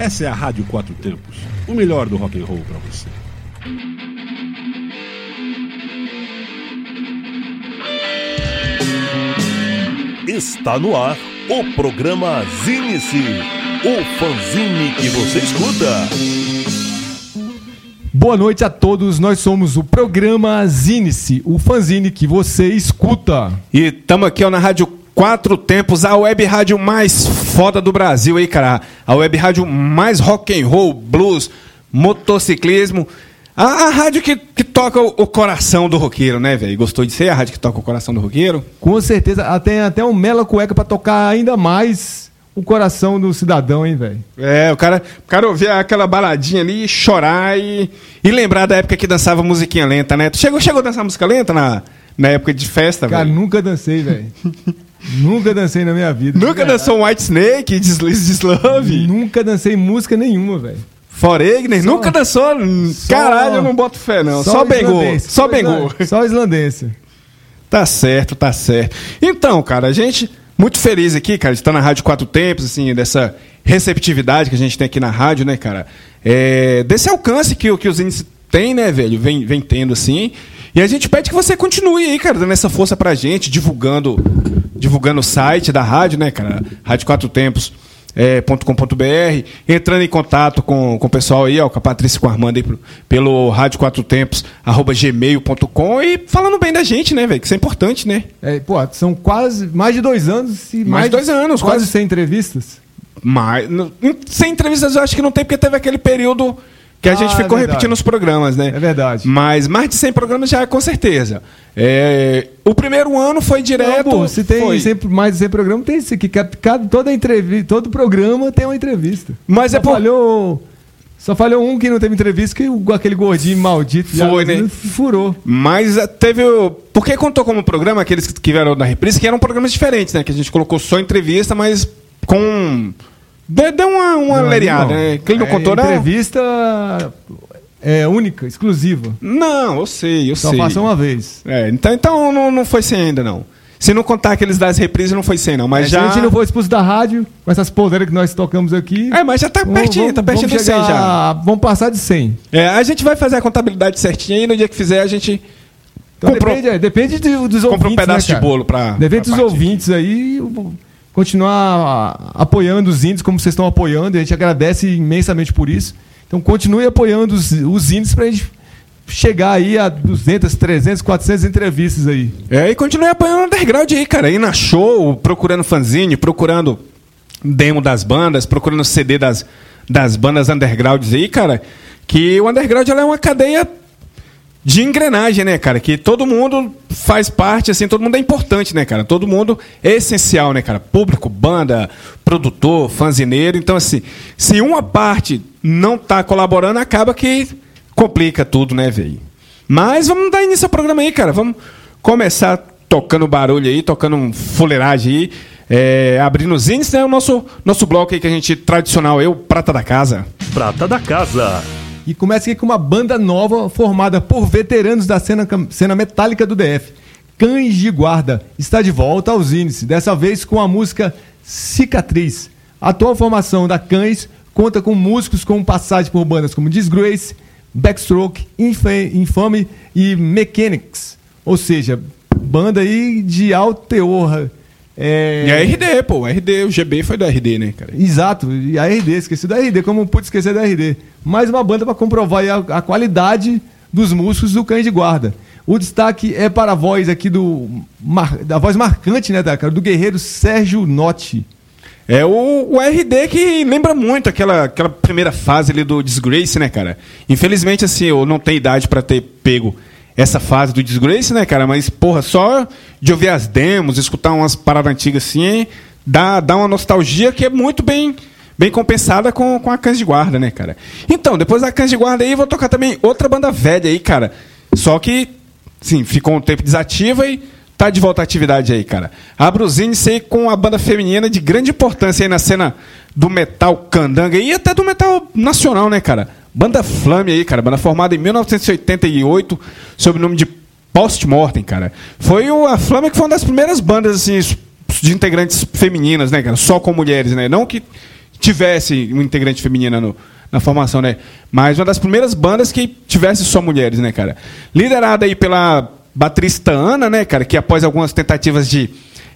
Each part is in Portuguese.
Essa é a Rádio Quatro Tempos, o melhor do rock and roll para você. Está no ar o programa Zine-se, o fanzine que você escuta. Boa noite a todos, nós somos o programa Zine-se, o fanzine que você escuta. E estamos aqui ó, na Rádio Quatro Tempos, a web rádio mais foda do Brasil aí, cara. A web rádio mais rock and roll, blues, motociclismo. A, a rádio que, que toca o, o coração do roqueiro, né, velho? Gostou de ser a rádio que toca o coração do roqueiro? Com certeza, tem até um Mela Cueca pra tocar ainda mais o coração do cidadão, hein, velho? É, o cara, o cara ouvir aquela baladinha ali, chorar e, e lembrar da época que dançava musiquinha lenta, né? Tu chegou, chegou a dançar música lenta na, na época de festa, Cara, velho? nunca dancei, velho. nunca dancei na minha vida. Nunca dançou um White Snake, Deslize de Slove? Nunca dancei música nenhuma, velho. Foregner? Só- Nunca dançou? só- Caralho, eu não boto fé, não. Só, islandês. Só isla- Só islandência. Tá certo, tá certo. Então, cara, a gente muito feliz aqui, cara, de estar na Rádio Quatro Tempos, assim, dessa receptividade que a gente tem aqui na rádio, né, cara? É, desse alcance que, que os índices têm, né, velho? Vem, vem tendo, assim. E a gente pede que você continue aí, cara, dando essa força pra gente, divulgando, divulgando o site da rádio, né, cara? Rádio Quatro Tempos. É, .com.br, entrando em contato com, com o pessoal aí, ó, com a Patrícia e com a Armanda aí, pelo rádio quatro tempos, arroba gmail.com e falando bem da gente, né, velho? Que isso é importante, né? É, pô, são quase mais de dois anos e Mais de dois anos, quase quase. 100 entrevistas. Mas, em- sem entrevistas eu acho que não tem, porque teve aquele período que a Ah, gente é ficou verdade. repetindo os programas, né? É verdade. Mas mais de 100 programas já é com certeza. É, o primeiro ano foi direto. Não, pô, se tem foi. sempre mais de 100 programas, tem isso aqui. Cada, toda entrevista, todo programa tem uma entrevista. Mas só é por- falhou. Só falhou um que não teve entrevista, que aquele gordinho maldito já Foi, né? furou. Mas eh, teve. Porque contou como programa aqueles que vieram da reprise, que eram programas diferentes, né? Que a gente colocou só entrevista, mas com. Deu deu uma, uma Não, lereada, não. né? Ele não É não. Entrevista é única, exclusiva. Não, eu sei, eu Só sei. faça uma vez. É, então, então não, não foi sem ainda, não. Se não contar aqueles das reprises, não foi sem, não. Mas É, já. Se a gente não for expulso da rádio, com essas poleiras que nós tocamos aqui. É, mas já tá vamos- pertinho, tá pertinho vamos do 100 já. Vamos passar de 100. É, a gente vai fazer a contabilidade certinha e no dia que fizer a gente Então Comprou- depende, é, depende de- dos compra um ouvintes, pedaço né, de bolo pra. Depende pra dos partir. ouvintes aí, eu- continuar ah, apoiando os índios como vocês estão apoiando, e a gente agradece imensamente por isso. Então continue apoiando os, os índios pra gente chegar aí a 200, 300, 400 entrevistas aí. É, e continue apoiando o underground aí, cara. Aí na show, procurando fanzine, procurando demo das bandas, procurando CD das, das bandas undergrounds aí, cara. Que o underground é uma cadeia de engrenagem, né, cara? Que todo mundo faz parte, assim, todo mundo é importante, né, cara? Todo mundo é essencial, né, cara? Público, banda, produtor, fanzineiro. Então, assim, se uma parte não tá colaborando, acaba que complica tudo, né, velho? Mas vamos dar início ao programa aí, cara. Vamos começar tocando barulho aí, tocando fuleiragem aí. É, abrindo os índices, né? O nosso, nosso bloco aí que a gente tradicional, eu, Prata da Casa. Prata da Casa. E começa aqui com uma banda nova formada por veteranos da cena, cena metálica do DF. Cães de Guarda está de volta aos índices, dessa vez com a música Cicatriz. A atual formação da Cães conta com músicos com passagem por bandas como Disgrace, Backstroke, Infa- Infame e Mechanics. Ou seja, banda aí de alto teor. É... E a RD, pô. O RD, o GB foi do RD, né, cara? Exato, e a RD, esqueci da RD, como pude esquecer da RD. Mais uma banda para comprovar aí a, a qualidade dos músicos do Cães de Guarda. O destaque é para a voz aqui do. mar- da voz marcante, né, da cara? Do guerreiro Sérgio Notti. É o, o RD que lembra muito aquela, aquela primeira fase ali do Disgrace, né, cara? Infelizmente, assim, eu não tenho idade pra ter pego essa fase do Disgrace, né, cara? Mas, porra, só de ouvir as demos, escutar umas paradas antigas assim, dá, dá uma nostalgia que é muito bem, bem compensada com, com a Cães de Guarda, né, cara? Então, depois da Cães de Guarda aí, vou tocar também outra banda velha aí, cara. Só que, sim, ficou um tempo desativa e tá de volta à atividade aí, cara. Abra os índices aí com a banda feminina de grande importância aí na cena do metal candanga e até do metal nacional, né, cara? Banda Flame aí, cara. Banda formada em 1988 sob o nome de Postmortem, cara. Foi o, a Flame que foi uma das primeiras bandas, assim, de integrantes femininas, né, cara? Só com mulheres, né? Não que tivesse uma integrante feminina no, na formação, né? Mas uma das primeiras bandas que tivesse só mulheres, né, cara? Liderada aí pela baterista Ana, né, cara? Que após algumas tentativas de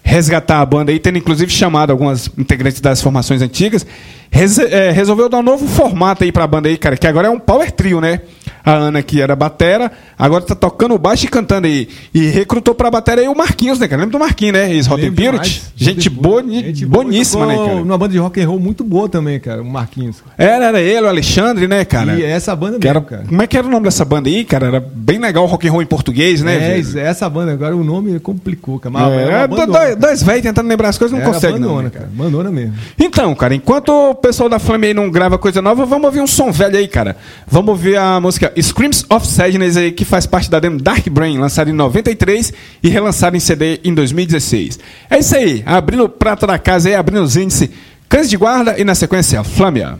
resgatar a banda aí, tendo inclusive chamado algumas integrantes das formações antigas, res- é, resolveu dar um novo formato aí pra banda aí, cara, que agora é um power trio, né? A Ana, que era batera, agora tá tocando baixo e cantando aí. E recrutou pra bateria aí o Marquinhos, né, cara? Lembra do Marquinhos, né? Ex Rotten Pirate? Gente, boa, Gente boníssima, né, cara? Numa banda de rock and roll muito boa também, cara, o Marquinhos. Era, era ele, o Alexandre, né, cara? E é essa banda Que mesmo, era, cara. como é que era o nome dessa banda aí, cara? Era bem legal, rock and roll em português, né? É, velho? essa banda, agora o nome complicou, cara. Mas É, uma é, dois, velhos tentando lembrar as coisas não Era consegue, não. bandona, né, cara. Bandona mesmo. Então, cara, enquanto o pessoal da Flame aí não grava coisa nova, vamos ouvir um som velho aí, cara. Vamos ouvir a música Screams of Sadness aí, que faz parte da demo Dark Brain, lançada em 93 e relançada em CD em 2016. É isso aí, abrindo o prato da casa aí, abrindo os índices, Cães de Guarda e na sequência, Flâmia.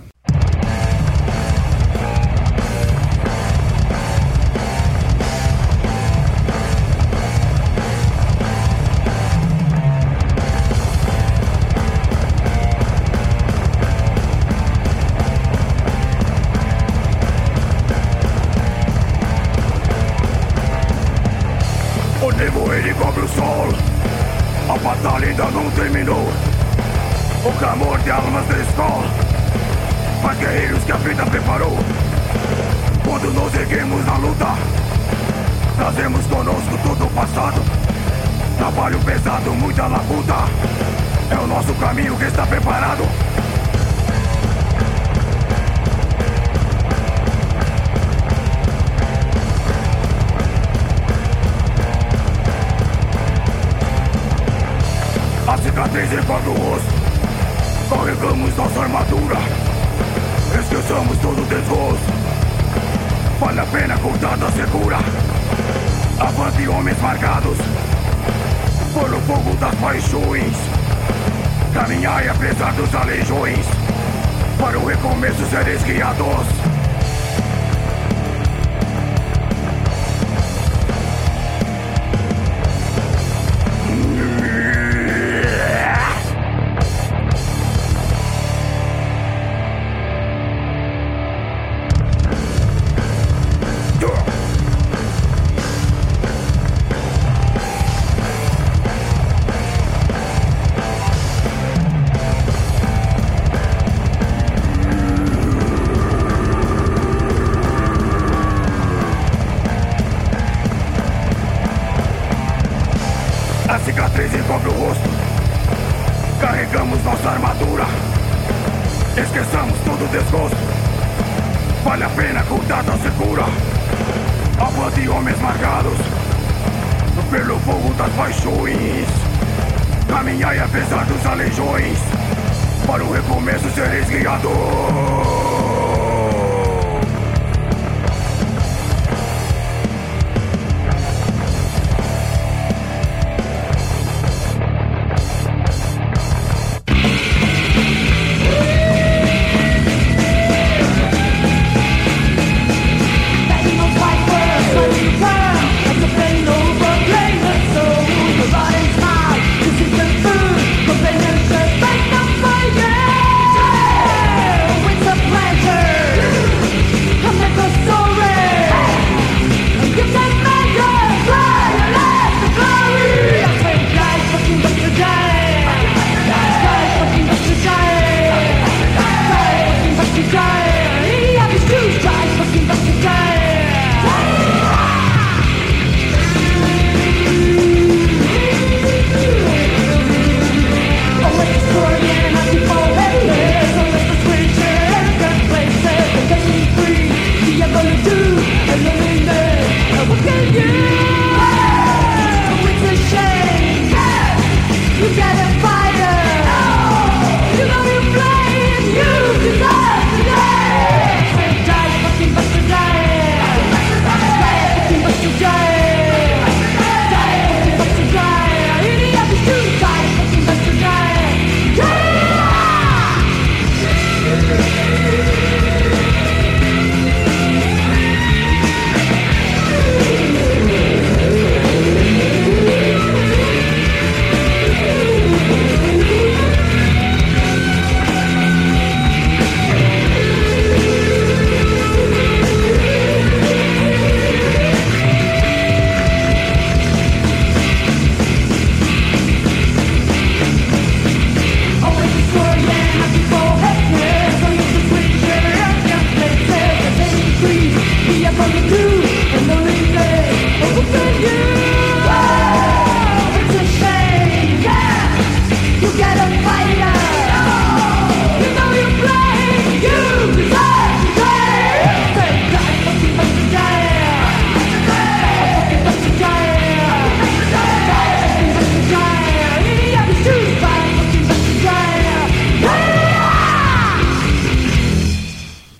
Batalha ainda não terminou. O clamor de almas da escola Mas guerreiros que a vida preparou. Quando nos erguemos na luta Trazemos conosco todo o passado. Trabalho pesado, muita labuta. É o nosso caminho que está preparado cicatriz encobre o rosto. Carregamos nossa armadura. Esqueçamos todo o desgosto Vale a pena cortada segura Avante homens marcados. Pelo fogo das paixões. Caminhai apesar dos aleijões. Para o recomeço sereis guiados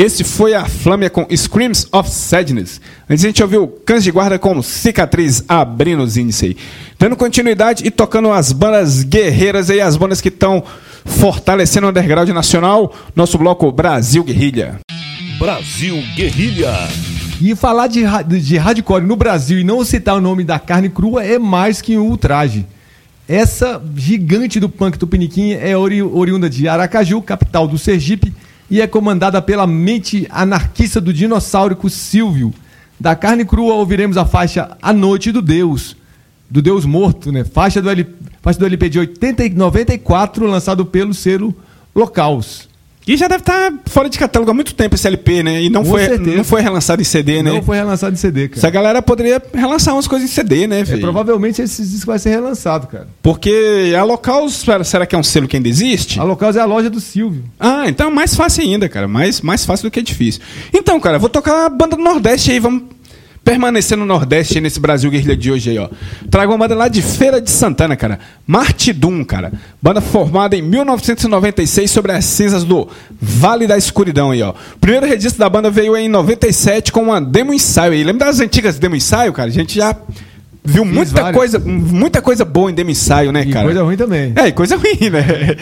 Esse foi a Flâmia com Screams of Sadness. Antes a gente ouviu Cães de Guarda com Cicatriz abrindo os índices. Dando continuidade e tocando as bandas guerreiras aí, as bandas que estão fortalecendo o underground nacional. Nosso bloco Brasil Guerrilha. Brasil Guerrilha. E falar de, de hardcore no Brasil e não citar o nome da carne crua é mais que um ultraje. Essa gigante do punk tupiniquim é ori oriunda de Aracaju, capital do Sergipe, e é comandada pela mente anarquista do dinossaurico Silvio. Da carne crua ouviremos a faixa A Noite do Deus, do Deus Morto, né? Faixa do, L, faixa do LP de 80 e 94, lançado pelo selo Locaus. E já deve estar fora de catálogo há muito tempo esse LP, né? E não, Com foi, certeza. não foi relançado em CD, né? Não foi relançado em CD, cara. Essa galera poderia relançar umas coisas em CD, né, É, provavelmente esse disco vai ser relançado, cara. Porque a Local, será- será que é um selo que ainda existe? A Locaus é a loja do Silvio. Ah, então é mais fácil ainda, cara. Mais, mais fácil do que é difícil. Então, cara, vou tocar a banda do Nordeste aí. Vamos permanecer no Nordeste nesse Brasil Guerrilha de hoje aí, ó. Trago uma banda lá de Feira de Santana, cara. Martidum, cara. Banda formada em 1996 sobre as cinzas do Vale da Escuridão aí, ó. O primeiro registro da banda veio em 97 com uma demo ensaio aí. Lembra das antigas demo ensaio, cara? A gente já viu muita várias. coisa, muita coisa boa em demo ensaio, né, E cara? coisa ruim também. É, e coisa ruim, né?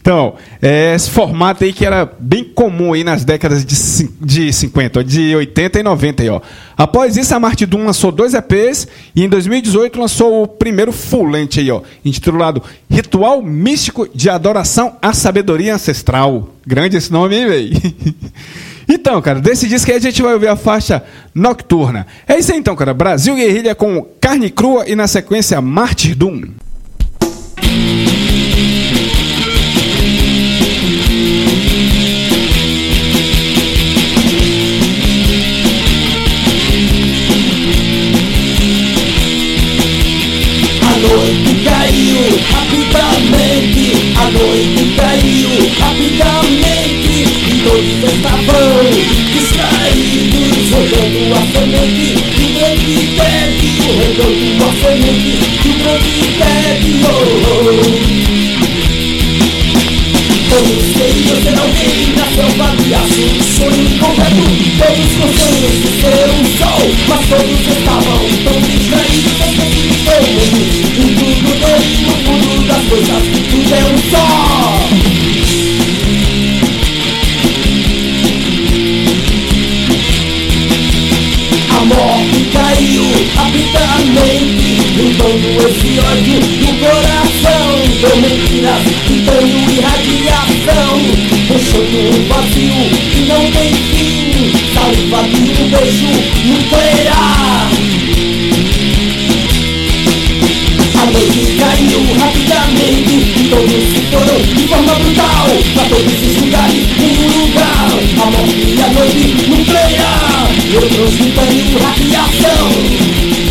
Então, é, esse formato aí que era bem comum aí nas décadas de, de 50, ó, de 80 e 90 aí, ó. Após isso, a Marte Doom lançou dois EPs e em 2018 lançou o primeiro full length aí, ó, intitulado Ritual Místico de Adoração à Sabedoria Ancestral. Grande esse nome, hein, velho? Então, cara, desse disco aí a gente vai ouvir a faixa Nocturna. É isso aí então, cara. Brasil Guerrilha com Carne Crua e na sequência Martyr Doom. Noite caiu rapidamente, a noite caiu rapidamente e todos estavam distraídos, rodando a semente do grande tédio, rodando a semente do grande tédio. Todos queriam ser alguém na selva de aço, sonho completo, todos com sonhos de ser um sol, mas todos estavam tão distraídos, das coisas, tudo é um só. A morte caiu rapidamente, limpando esse ódio no coração. Deu mentiras, titânio e radiação, deixando um vazio que não tem fim. Saliva de um beijo nuclear. A noite caiu rapidamente e todos se foram de forma brutal Pra todos os lugares, nenhum lugar A morte e a noite nuclear Outros titânio radiação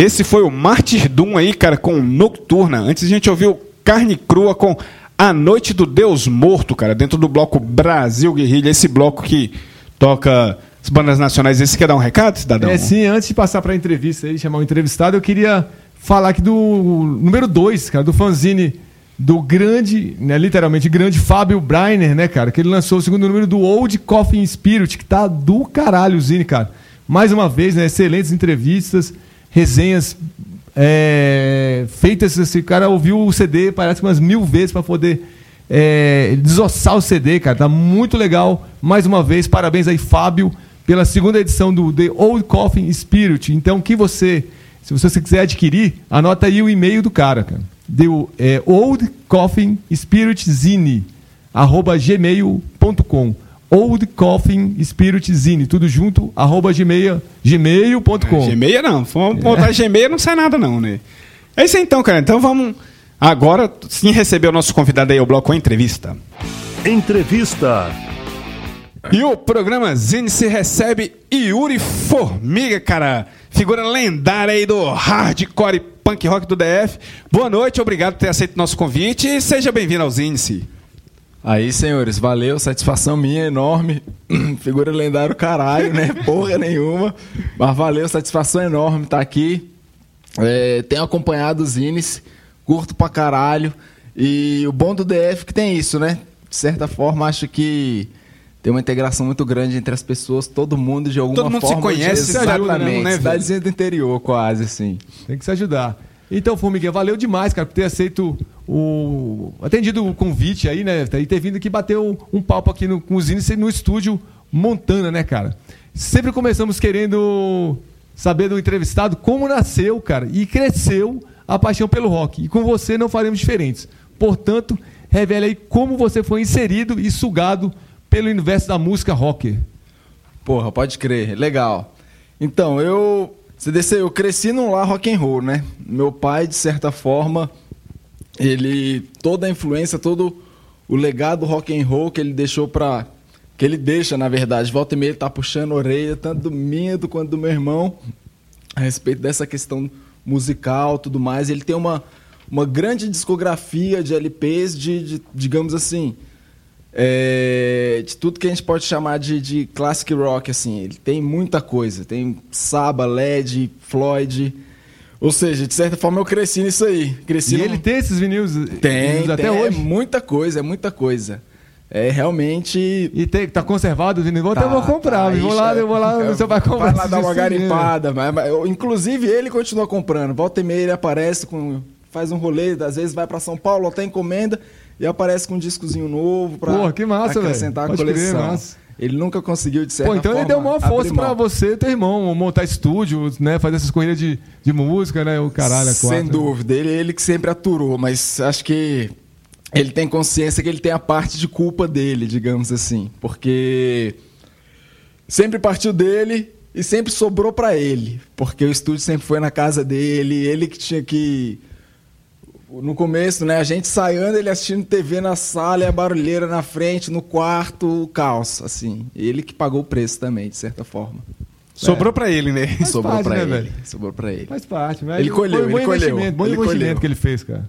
Esse foi o Martyrdom aí, cara, com Nocturna. Antes a gente ouviu Carne Crua com A Noite do Deus Morto, cara, dentro do bloco Brasil Guerrilha. Esse bloco que toca as bandas nacionais. Esse quer dar um recado, cidadão? É, sim, antes de passar para a entrevista e chamar o entrevistado, eu queria falar aqui do número 2, cara, do fanzine do grande, né, literalmente grande Fábio Breiner, né, cara, que ele lançou o segundo número do Old Coffee Spirit, que tá do caralho, Zine, cara. Mais uma vez, né, excelentes entrevistas, resenhas é, feitas, esse cara ouviu o CD, parece umas mil vezes para poder é, desossar o CD, cara, tá muito legal. Mais uma vez, parabéns aí, Fábio, pela segunda edição do The Old Coffee Spirit. Então, que você, se você quiser adquirir, anota aí o e-mail do cara, cara. The é, Old Coffee Spirit Zine, arroba gmail.com. Old Coffin Spirit Zine, tudo junto, arroba gmail, gmail.com. Gmail não, vamos botar Gmail não sai nada não, né? É isso aí, então, cara. Então vamos agora sim receber o nosso convidado aí ao bloco Entrevista. Entrevista. E o programa Zine se recebe Yuri Formiga, cara. Figura lendária aí do hardcore punk rock do DF. Boa noite, obrigado por ter aceito o nosso convite e seja bem-vindo ao Zine. Aí, senhores, valeu, satisfação minha enorme. Figura lendária caralho, né? Porra nenhuma. Mas valeu, satisfação enorme estar aqui. É, tenho acompanhado os Ines, curto pra caralho. E o bom do DF é que tem isso, né? De certa forma, acho que tem uma integração muito grande entre as pessoas, todo mundo de alguma Todo mundo se forma. conhece, se ajuda, exatamente. né, velho? Cidadezinha do interior, quase, assim. Tem que se ajudar. Então, Formiguinha, valeu demais, cara, por ter aceito o. atendido o convite aí, né? E ter vindo aqui bater um, um papo aqui no, com os Ines no estúdio Montana, né, cara? Sempre começamos querendo saber do entrevistado como nasceu, cara, e cresceu a paixão pelo rock. E com você não faremos diferentes. Portanto, revele aí como você foi inserido e sugado pelo universo da música rocker. Porra, pode crer, legal. Então, eu. Desceu, eu cresci num lar rock and roll, né? Meu pai, de certa forma, ele. toda a influência, todo o legado rock and roll que ele deixou pra. que ele deixa, na verdade. Volta e meia ele tá puxando a orelha, tanto do minha quanto do meu irmão, a respeito dessa questão musical tudo mais. Ele tem uma, uma grande discografia de LPs de, de digamos assim, é, de tudo que a gente pode chamar de, de classic rock, assim. Ele tem muita coisa. Tem Saba, Led, Floyd. Ou seja, de certa forma eu cresci nisso aí. Cresci E num- ele tem esses vinis, tem, vinis até tem, hoje. É muita coisa, é muita coisa. É realmente. E tem, tá conservado o vinil. Tá, até vou comprar. tá, vou lá, é. eu vou lá, É, você vai comprar. Vai lá dar uma garimpada. Mas, mas eu- inclusive ele continua comprando. Volta e meia ele aparece com. Faz um rolê, às vezes vai pra São Paulo, até encomenda e aparece com um discozinho novo pra Porra, que massa, acrescentar a Pode crer, coleção. massa. Ele nunca conseguiu, de certa Pô, então forma, ele deu maior força mão. você, teu irmão, montar estúdio, né? Fazer essas corridas de, de música, né? O caralho, a quatro. Sem dúvida, ele, ele que sempre aturou, mas acho que ele tem consciência que ele tem a parte de culpa dele, digamos assim, porque sempre partiu dele e sempre sobrou pra ele, porque o estúdio sempre foi na casa dele, ele que tinha que no começo, né, a gente saindo, ele assistindo TV na sala e a barulheira na frente, no quarto, o caos, assim. Ele que pagou o preço também, de certa forma. Sobrou pra ele, né? Faz Sobrou parte, pra né, ele. velho? Sobrou pra ele. Faz parte, mas Ele colheu, foi um bom ele colheu, bom ele investimento colheu. que ele fez, cara.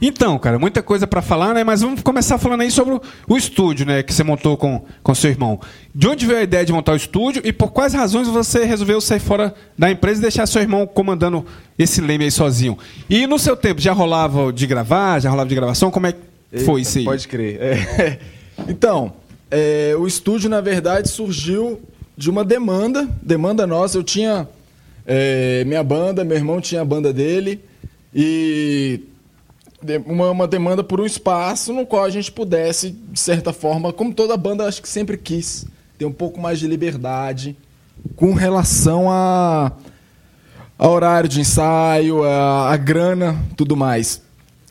Então, cara, muita coisa pra falar, né? Mas vamos começar falando aí sobre o, estúdio, né? Que você montou com, com seu irmão. De onde veio a ideia de montar o estúdio e por quais razões você resolveu sair fora da empresa e deixar seu irmão comandando esse leme aí sozinho? E no seu tempo, já rolava de gravar, já rolava de gravação? Como é que foi Eita, isso aí? Pode crer. É. Então, é, o estúdio, na verdade, surgiu de uma demanda, demanda nossa. Eu tinha é, minha banda, meu irmão tinha a banda dele, e uma, uma demanda por um espaço no qual a gente pudesse, de certa forma, como toda banda acho que sempre quis, ter um pouco mais de liberdade com relação a, a horário de ensaio, a, a grana, tudo mais.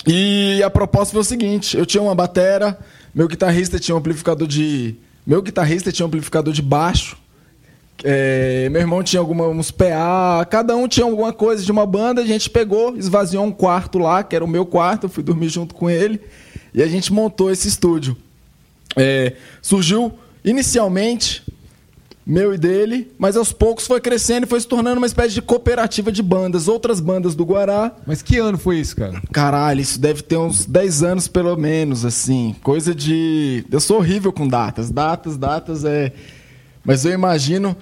E a proposta foi o seguinte: eu tinha uma batera, meu guitarrista tinha um amplificador de. Meu guitarrista tinha um amplificador de baixo. É, meu irmão tinha alguma, uns PA, cada um tinha alguma coisa de uma banda, a gente pegou, esvaziou um quarto lá, que era o meu quarto, eu fui dormir junto com ele, e a gente montou esse estúdio. É, surgiu inicialmente meu e dele, mas aos poucos foi crescendo e foi se tornando uma espécie de cooperativa de bandas, outras bandas do Guará. Mas que ano foi isso, cara? Caralho, isso deve ter uns 10 anos pelo menos, assim. Coisa de. Eu sou horrível com datas. Datas, datas é. Mas eu imagino.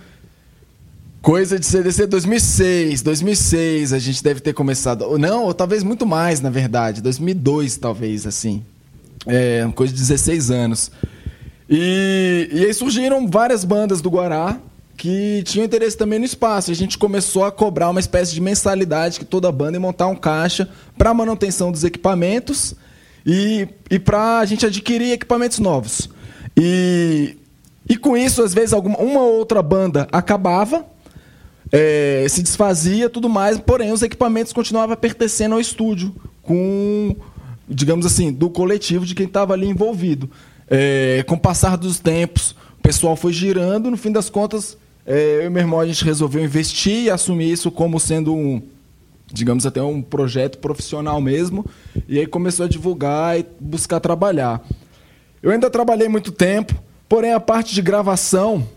Coisa de CDC 2006, 2006 a gente deve ter começado. Ou não, ou talvez muito mais, na verdade. 2002, talvez, assim. É, coisa de 16 anos. E, e aí surgiram várias bandas do Guará que tinham interesse também no espaço. A gente começou a cobrar uma espécie de mensalidade que toda banda ia montar um caixa para manutenção dos equipamentos e, e para a gente adquirir equipamentos novos. E, e com isso, às vezes, alguma, uma ou outra banda acabava, é, se desfazia tudo mais, porém os equipamentos continuavam pertencendo ao estúdio, com, digamos assim, do coletivo de quem estava ali envolvido. É, com o passar dos tempos, o pessoal foi girando, no fim das contas, é, eu e meu irmão a gente resolveu investir e assumir isso como sendo um, digamos até um projeto profissional mesmo, e aí começou a divulgar e buscar trabalhar. Eu ainda trabalhei muito tempo, porém a parte de gravação,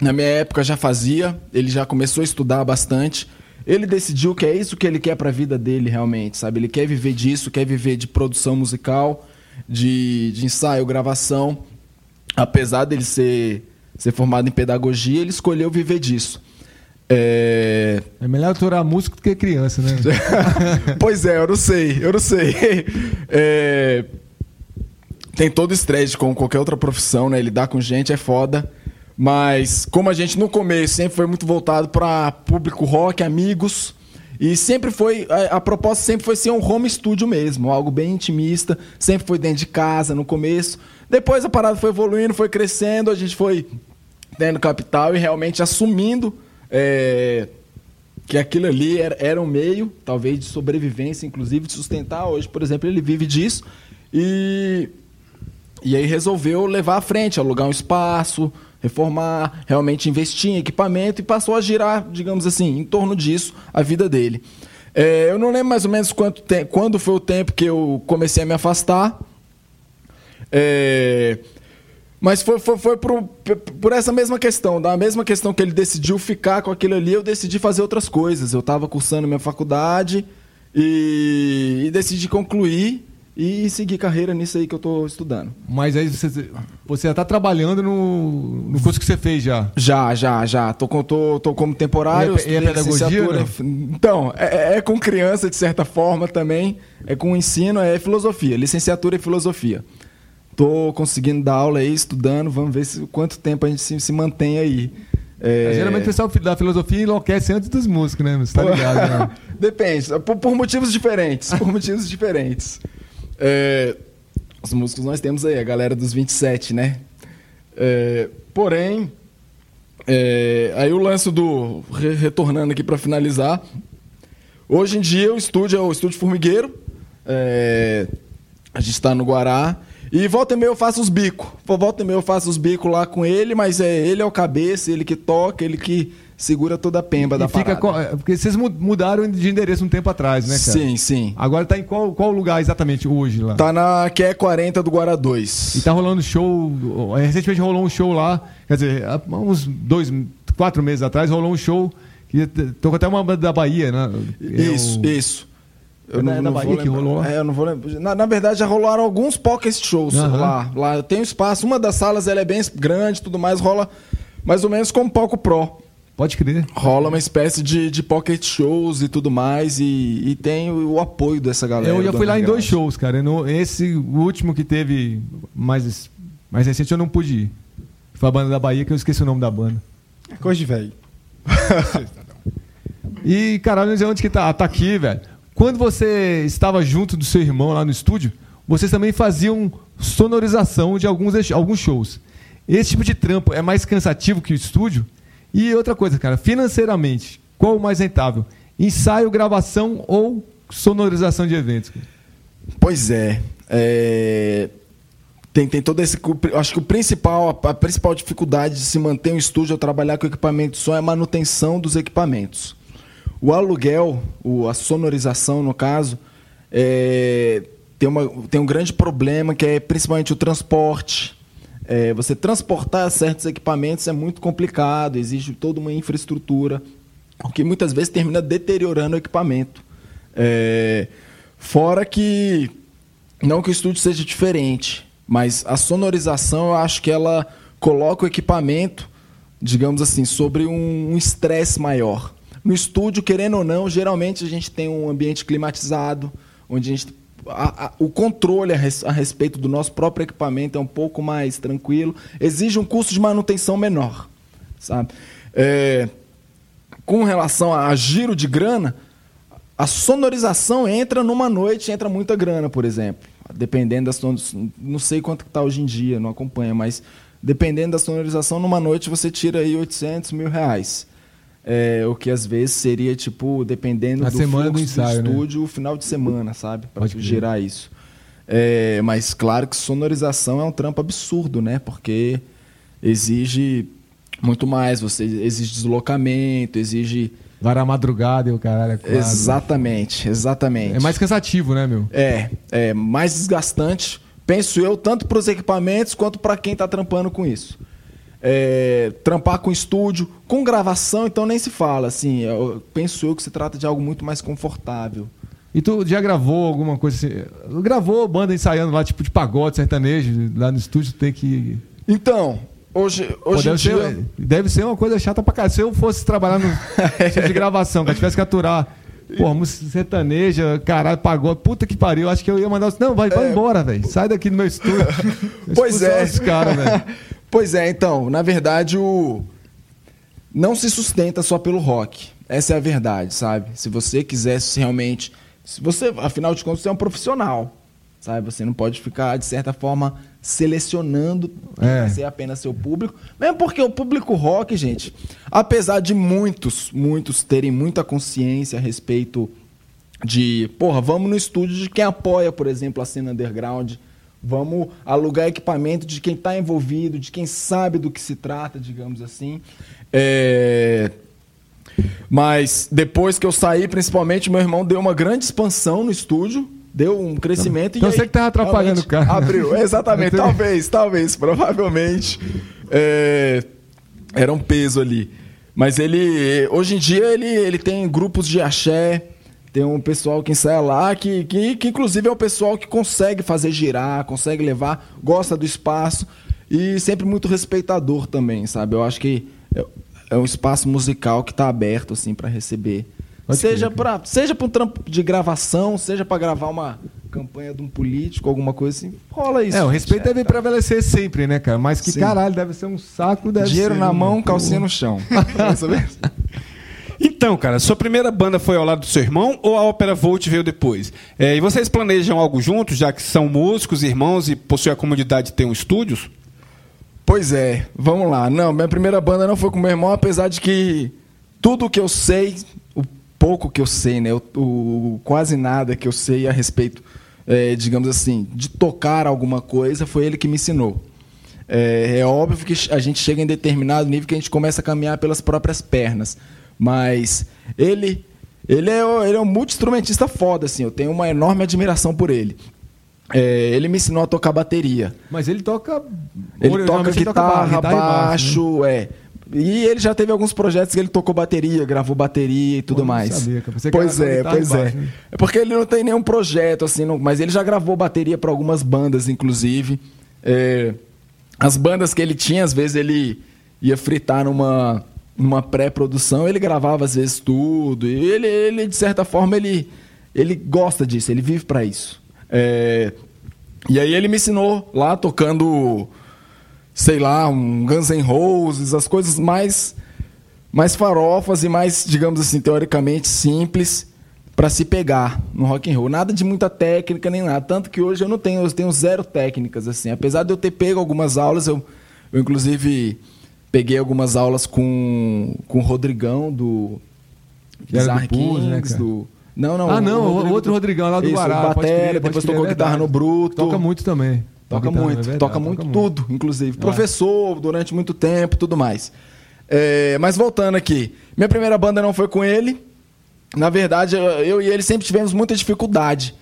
na minha época já fazia, ele já começou a estudar bastante. Ele decidiu que é isso que ele quer para a vida dele realmente, sabe? Ele quer viver disso, quer viver de produção musical, de, de ensaio, gravação. Apesar dele ser, ser formado em pedagogia, ele escolheu viver disso. É... É melhor aturar músico do que criança, né? pois é, eu não sei, eu não sei. É... Tem todo estresse como qualquer outra profissão, né? Lidar com gente é foda. Mas como a gente no começo sempre foi muito voltado para público rock, amigos, e sempre foi a, a, proposta sempre foi ser um home studio mesmo, algo bem intimista, sempre foi dentro de casa no começo. Depois a parada foi evoluindo, foi crescendo, a gente foi tendo capital e realmente assumindo é, que aquilo ali era, era um meio, talvez de sobrevivência, inclusive de sustentar. Hoje, por exemplo, ele vive disso e e aí resolveu levar à frente, alugar um espaço, reformar, realmente investir em equipamento e passou a girar, digamos assim, em torno disso a vida dele. É, eu não lembro mais ou menos quanto te quando foi o tempo que eu comecei a me afastar. É, mas foi, foi, foi por, por, essa mesma questão, da mesma questão que ele decidiu ficar com aquilo ali, eu decidi fazer outras coisas. Eu estava cursando minha faculdade e, e decidi concluir e seguir carreira nisso aí que eu estou estudando. Mas aí você, você já está trabalhando no, no curso que você fez já? Já, já, já. Tô, com, tô, tô como temporário. E é, pedagogia? Né? Então, é, é, com criança de certa forma também. É com ensino, é filosofia. Licenciatura em filosofia. Tô conseguindo dar aula aí, estudando. Vamos ver se, quanto tempo a gente se, se mantém aí. É... Geralmente o pessoal da filosofia enlouquece antes dos músicos, né? Você tá ligado, né? Depende. Por, por motivos diferentes. Por motivos diferentes. É, os músicos nós temos aí, a galera dos 27, né? É, porém, é, aí o lance do. Retornando aqui para finalizar. Hoje em dia o estúdio é o Estúdio Formigueiro. É, a gente está no Guará. E volta e meia eu faço os bicos. Volta e meia eu faço os bicos lá com ele, mas é ele é o cabeça, ele que toca, ele que segura toda a pemba e da fica parada. porque vocês mudaram de endereço um tempo atrás, né, cara? Sim, sim. Agora tá em qual, qual lugar exatamente hoje lá? Tá na QE 40 do Guará 2. E tá rolando show. Recentemente rolou um show lá, quer dizer, há uns dois, quatro meses atrás rolou um show que tocou até uma da Bahia, né? Isso, é o... isso. Eu não, na Bahia que rolou? É, eu não vou lembrar. Na, na, verdade, já rolaram alguns pocket shows uhum. lá. Lá tem um espaço. Uma das salas ela é bem grande tudo mais, rola mais ou menos como palco pro. Pode crer. Rola uma espécie de, de pocket shows e tudo mais, e, e tem o, o apoio dessa galera. Eu já fui lá em dois shows, cara. No, esse último que teve mais, mais recente eu não pude ir. Foi a banda da Bahia, que eu esqueci o nome da banda. É coisa de velho. e, caralho, onde que tá? Ah, tá aqui, velho. Quando você estava junto do seu irmão lá no estúdio, vocês também faziam sonorização de alguns, alguns shows. Esse tipo de trampo é mais cansativo que o estúdio? E outra coisa, cara, financeiramente, qual o mais rentável? Ensaio, gravação ou sonorização de eventos? Pois é. é... Tem, tem todo esse. Acho que o principal, a, principal dificuldade de se manter um estúdio ou trabalhar com equipamento de som é a manutenção dos equipamentos. O aluguel, o, a sonorização, no caso, é, tem, uma, tem um grande problema que é principalmente o transporte é, você transportar certos equipamentos é muito complicado, exige toda uma infraestrutura, o que muitas vezes termina deteriorando o equipamento. É, fora que, não que o estúdio seja diferente, mas a sonorização eu acho que ela coloca o equipamento, digamos assim, sobre um um estresse maior. No estúdio, querendo ou não, geralmente a gente tem um ambiente climatizado, onde a gente a- a- o controle a, res- a respeito do nosso próprio equipamento é um pouco mais tranquilo, exige um custo de manutenção menor, sabe? É, com relação a giro de grana, a sonorização entra numa noite, entra muita grana, por exemplo. Dependendo da son... não sei quanto que tá hoje em dia, não acompanha, mas dependendo da sonorização, numa noite você tira aí 800 mil reais. É, o que às vezes seria, tipo, dependendo Na do semana do ensaio, né? estúdio, o final de semana, sabe? Pode crer. gerar isso. É, mas claro que sonorização é um trampo absurdo, né? Porque exige muito mais. Você exige deslocamento, exige. Varar a madrugada e o caralho. é quase. Exatamente, exatamente. É mais cansativo, né, meu? É, é mais desgastante, penso eu, tanto para os equipamentos quanto para quem está trampando com isso. É, trampar com estúdio, com gravação, então nem se fala. Assim, eu penso eu que se trata de algo muito mais confortável. E tu já gravou alguma coisa assim? Gravou banda ensaiando lá, tipo de pagode sertanejo, lá no estúdio tem que. Então, hoje, Pô, hoje em deve, dia. ser, deve ser uma coisa chata pra caralho. Se eu fosse trabalhar no estúdio de gravação, que eu tivesse que aturar. Pô, música sertaneja, caralho, pagode, puta que pariu. Acho que eu ia mandar. Não, vai, vai embora, velho. Sai daqui do meu estúdio. É. Pois é. Os cara. pois é, então, na verdade, o. Não se sustenta só pelo rock. Essa é a verdade, sabe? Se você quisesse realmente. Se você, afinal de contas, você é um profissional. Sabe? Você não pode ficar, de certa forma, selecionando É. ser apenas seu público. Mesmo porque o público rock, gente, apesar de muitos, muitos terem muita consciência a respeito de, porra, vamos no estúdio de quem apoia, por exemplo, a cena underground. Vamos alugar equipamento de quem está envolvido, de quem sabe do que se trata, digamos assim. É, Mas depois que eu saí, principalmente, meu irmão deu uma grande expansão no estúdio, deu um crescimento Então e você aí, que tava atrapalhando o cara. Abriu, exatamente, talvez, talvez, provavelmente. é, era um peso ali. Mas ele, hoje em dia, ele, ele tem grupos de axé, tem um pessoal que ensaia lá, que, que, que inclusive é o pessoal que consegue fazer girar, consegue levar, gosta do espaço e sempre muito respeitador também, sabe? Eu acho que é, é um espaço musical que está aberto, assim, para receber. Pode seja para seja para um trampo de gravação, seja para gravar uma campanha de um político, alguma coisa assim, rola isso. É, o respeito deve prevalecer sempre, né, cara? Mas que Sim. caralho, deve ser um saco, deve Dinheiro ser, na mão, calcinha no chão. Então, cara, sua primeira banda foi ao lado do seu irmão ou a Ópera Volt veio depois? É, e vocês planejam algo juntos, já que são músicos, irmãos e possuem a comunidade de ter um estúdios? Pois é, vamos lá. Não, minha primeira banda não foi com meu irmão, apesar de que tudo que eu sei, o pouco que eu sei, né? O, o- quase nada que eu sei a respeito, é, digamos assim, de tocar alguma coisa, foi ele que me ensinou. É, é óbvio que a gente chega em determinado nível que a gente começa a caminhar pelas próprias pernas. Mas ele, ele é, ele é um multi-instrumentista foda, assim. Eu tenho uma enorme admiração por ele. É, ele me ensinou a tocar bateria. Mas ele toca. Ele toca guitarra, ba- e baixo, é. E ele já teve alguns projetos que ele tocou bateria, gravou bateria e tudo Pô, mais. sabia, que pois é, pois baixo, é. né? É porque ele não tem nenhum projeto, assim, não- mas ele já gravou bateria para algumas bandas, inclusive. É, as bandas que ele tinha, às vezes ele ia fritar numa, numa pré-produção, ele gravava às vezes tudo. E ele, ele de certa forma, ele, ele gosta disso, ele vive para isso. É, e aí ele me ensinou lá tocando, sei lá, um Guns N' Roses, as coisas mais mais farofas e mais, digamos assim, teoricamente simples para se pegar no rock and roll. Nada de muita técnica nem nada, tanto que hoje eu não tenho, eu tenho zero técnicas assim. Apesar de eu ter pego algumas aulas, eu, eu inclusive peguei algumas aulas com com o Rodrigão do do Bizarre Pulse, né, do não, não. Ah, não, o Rodrigo outro do- Rodrigão lá do Isso, Guará. Batera, crer, depois tocou é guitarra no Bruto. Toca muito também. Toca Guitarra, muito, é verdade, toca muito muito. tudo, inclusive. Professor durante muito tempo, tudo mais. É, mas voltando aqui, minha primeira banda não foi com ele. Na verdade, eu e ele sempre tivemos muita dificuldade.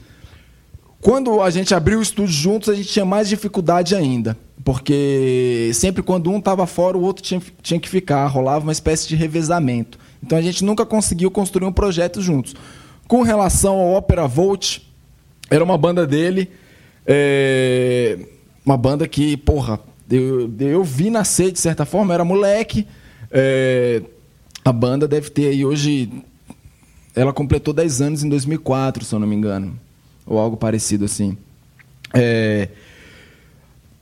Quando a gente abriu o estúdio juntos, a gente tinha mais dificuldade ainda. Porque sempre quando um estava fora, o outro tinha, tinha que ficar. Rolava uma espécie de revezamento. Então a gente nunca conseguiu construir um projeto juntos. Com relação ao Opera Volt, era uma banda dele. é, uma banda que, porra, eu, eu vi nascer de certa forma, era moleque. é, a banda deve ter aí hoje. Ela completou 10 anos em 2004, se eu não me engano. Ou algo parecido assim. É,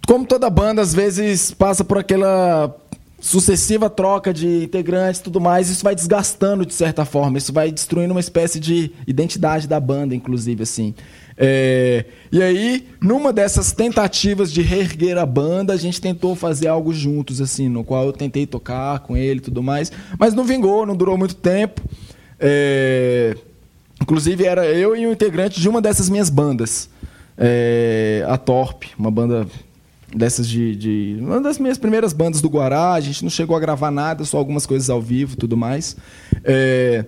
como toda banda, às vezes passa por aquela sucessiva troca de integrantes e tudo mais, isso vai desgastando de certa forma, isso vai destruindo uma espécie de identidade da banda, inclusive, assim. É, e aí, numa dessas tentativas de reerguer a banda, a gente tentou fazer algo juntos, assim, no qual eu tentei tocar com ele e tudo mais, mas não vingou, não durou muito tempo. É, inclusive, era eu e um integrante de uma dessas minhas bandas, é, a Torp, uma banda dessas de, de- Uma das minhas primeiras bandas do Guará, a gente não chegou a gravar nada, só algumas coisas ao vivo tudo mais. É,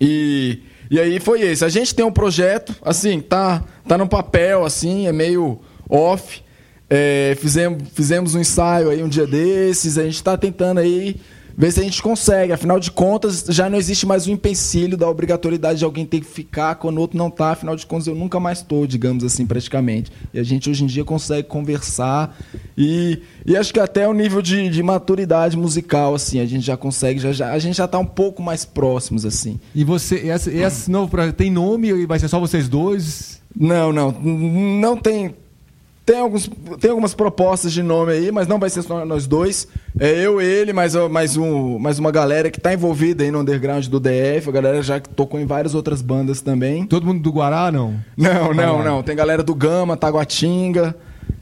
e, e aí foi esse. A gente tem um projeto, assim, tá, tá no papel, assim, é meio off. É, fizemos, fizemos um ensaio aí um dia desses, a gente está tentando aí ver se a gente consegue. Afinal de contas, já não existe mais o empecilho da obrigatoriedade de alguém ter que ficar quando o outro não tá. Afinal de contas, eu nunca mais estou, digamos assim, praticamente. E a gente hoje em dia consegue conversar e, e acho que até o nível de, de maturidade musical, assim, a gente já consegue, já, já- a gente já tá um pouco mais próximos, assim. E você, esse, esse novo projeto tem nome e vai ser só vocês dois? Não, não. Não tem. Tem, alguns, tem algumas propostas de nome aí, mas não vai ser só nós dois. É eu, ele, mais, mais, um, mais uma galera que está envolvida aí no underground do DF. A galera já que tocou em várias outras bandas também. Todo mundo do Guará, não? Não, não, Ah. não. Tem galera do Gama, Taguatinga.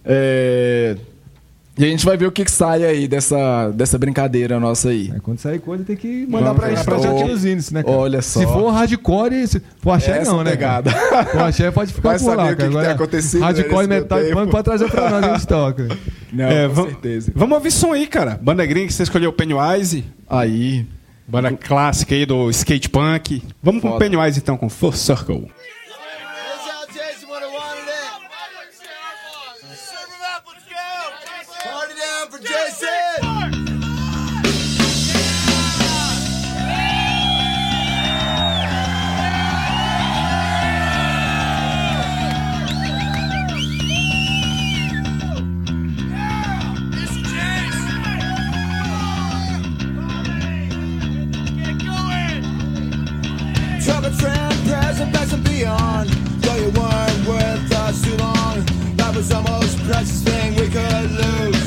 é, E a gente vai ver o que, que sai aí dessa, dessa brincadeira nossa aí. É, quando sair coisa tem que mandar Vamos pra gente, pra gente nos índices, né, cara? olha só. Se for hardcore, se for axé Essa não, né? pegada. For axé pode ficar Vai por saber lá, o que cara. que tem Agora, acontecido Hardcore nesse metal punk pode trazer pra nós, a gente toca. Não, É, com certeza. Vamos ouvir som aí, cara. Banda gringa que você escolheu Pennywise. Aí. Banda clássica aí do skate punk. Vamos com Foda. Pennywise então, com Full Circle. Trend, present, past and beyond. Though you weren't with us too long, life was the most precious thing we could lose.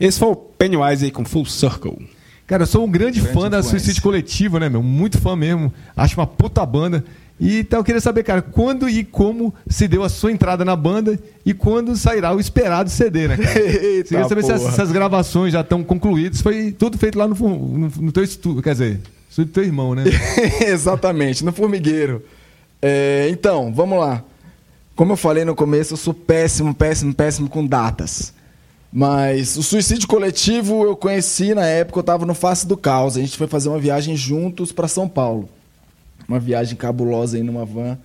Esse foi o Pennywise aí com Full Circle. Cara, eu sou um grande, Grande fã da influência. Suicídio Coletivo, né, meu? Muito fã mesmo. Acho uma puta banda. E então eu queria saber, cara, quando e como se deu a sua entrada na banda e quando sairá o esperado CD, né? Cara? Eita Queria saber se porra. essas gravações já estão concluídas. Foi tudo feito lá no, no, no teu estúdio, quer dizer, estúdio do teu irmão, né? Exatamente, no formigueiro. É, então, vamos lá. Como eu falei no começo, eu sou péssimo, péssimo, péssimo com datas. Mas o suicídio coletivo eu conheci na época, eu estava no Face do Caos. A gente foi fazer uma viagem juntos para São Paulo. Uma viagem cabulosa aí numa van.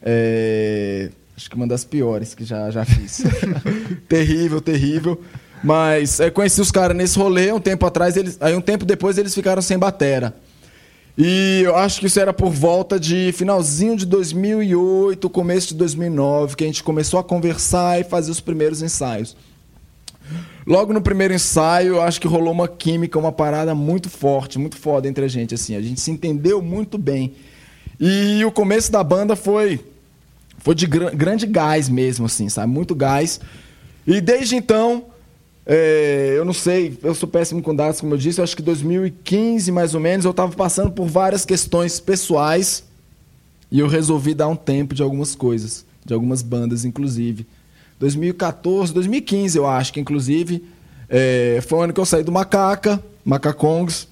É, Acho que uma das piores que já, já fiz. terrível, terrível. Mas eu conheci os caras nesse rolê um tempo atrás, eles, aí um tempo depois eles ficaram sem batera. E eu acho que isso era por volta de finalzinho de 2008, começo de 2009, que a gente começou a conversar e fazer os primeiros ensaios. Logo no primeiro ensaio, acho que rolou uma química, uma parada muito forte, muito foda entre a gente, assim. A gente se entendeu muito bem. E o começo da banda foi foi de gra- grande gás mesmo, assim, sabe? Muito gás. E desde então, é, eu não sei, eu sou péssimo com datas, como eu disse, eu acho que 2015, mais ou menos, eu estava passando por várias questões pessoais e eu resolvi dar um tempo de algumas coisas, de algumas bandas, inclusive. 2014, 2015, eu acho que, inclusive, é, foi o ano que eu saí do Macaca, Macacongs.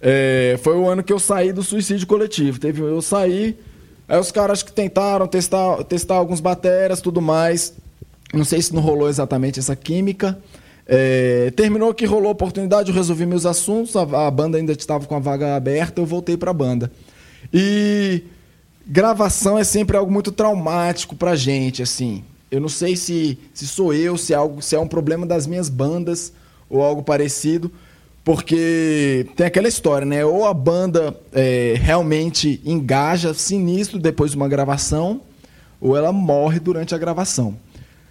É, foi o ano que eu saí do suicídio coletivo. Teve eu saí, aí os caras que tentaram testar, testar alguns bateras, tudo mais. Não sei se não rolou exatamente essa química. É, terminou que rolou a oportunidade, eu resolvi meus assuntos, a, a banda ainda estava com a vaga aberta, eu voltei para a banda. E gravação é sempre algo muito traumático pra gente, assim. Eu não sei se, se sou eu, se é, algo, se é um problema das minhas bandas ou algo parecido, porque tem aquela história, né? Ou a banda é, realmente engaja sinistro depois de uma gravação, ou ela morre durante a gravação.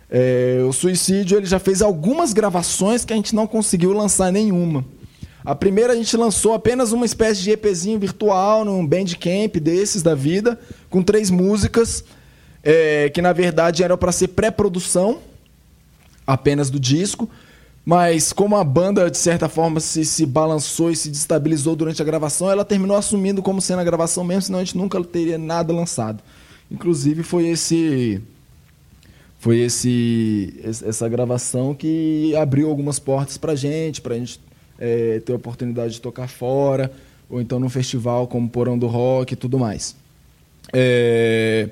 É, o Suicídio ele já fez algumas gravações que a gente não conseguiu lançar nenhuma. A primeira a gente lançou apenas uma espécie de EPzinho virtual num bandcamp desses da vida, com três músicas, é, que na verdade eram para ser pré-produção apenas do disco. Mas como a banda, de certa forma, se, se balançou e se destabilizou durante a gravação, ela terminou assumindo como sendo a gravação mesmo, senão a gente nunca teria nada lançado. Inclusive foi esse. Foi esse, essa gravação que abriu algumas portas pra gente, pra gente é, ter a oportunidade de tocar fora, ou então num festival como Porão do Rock e tudo mais. É,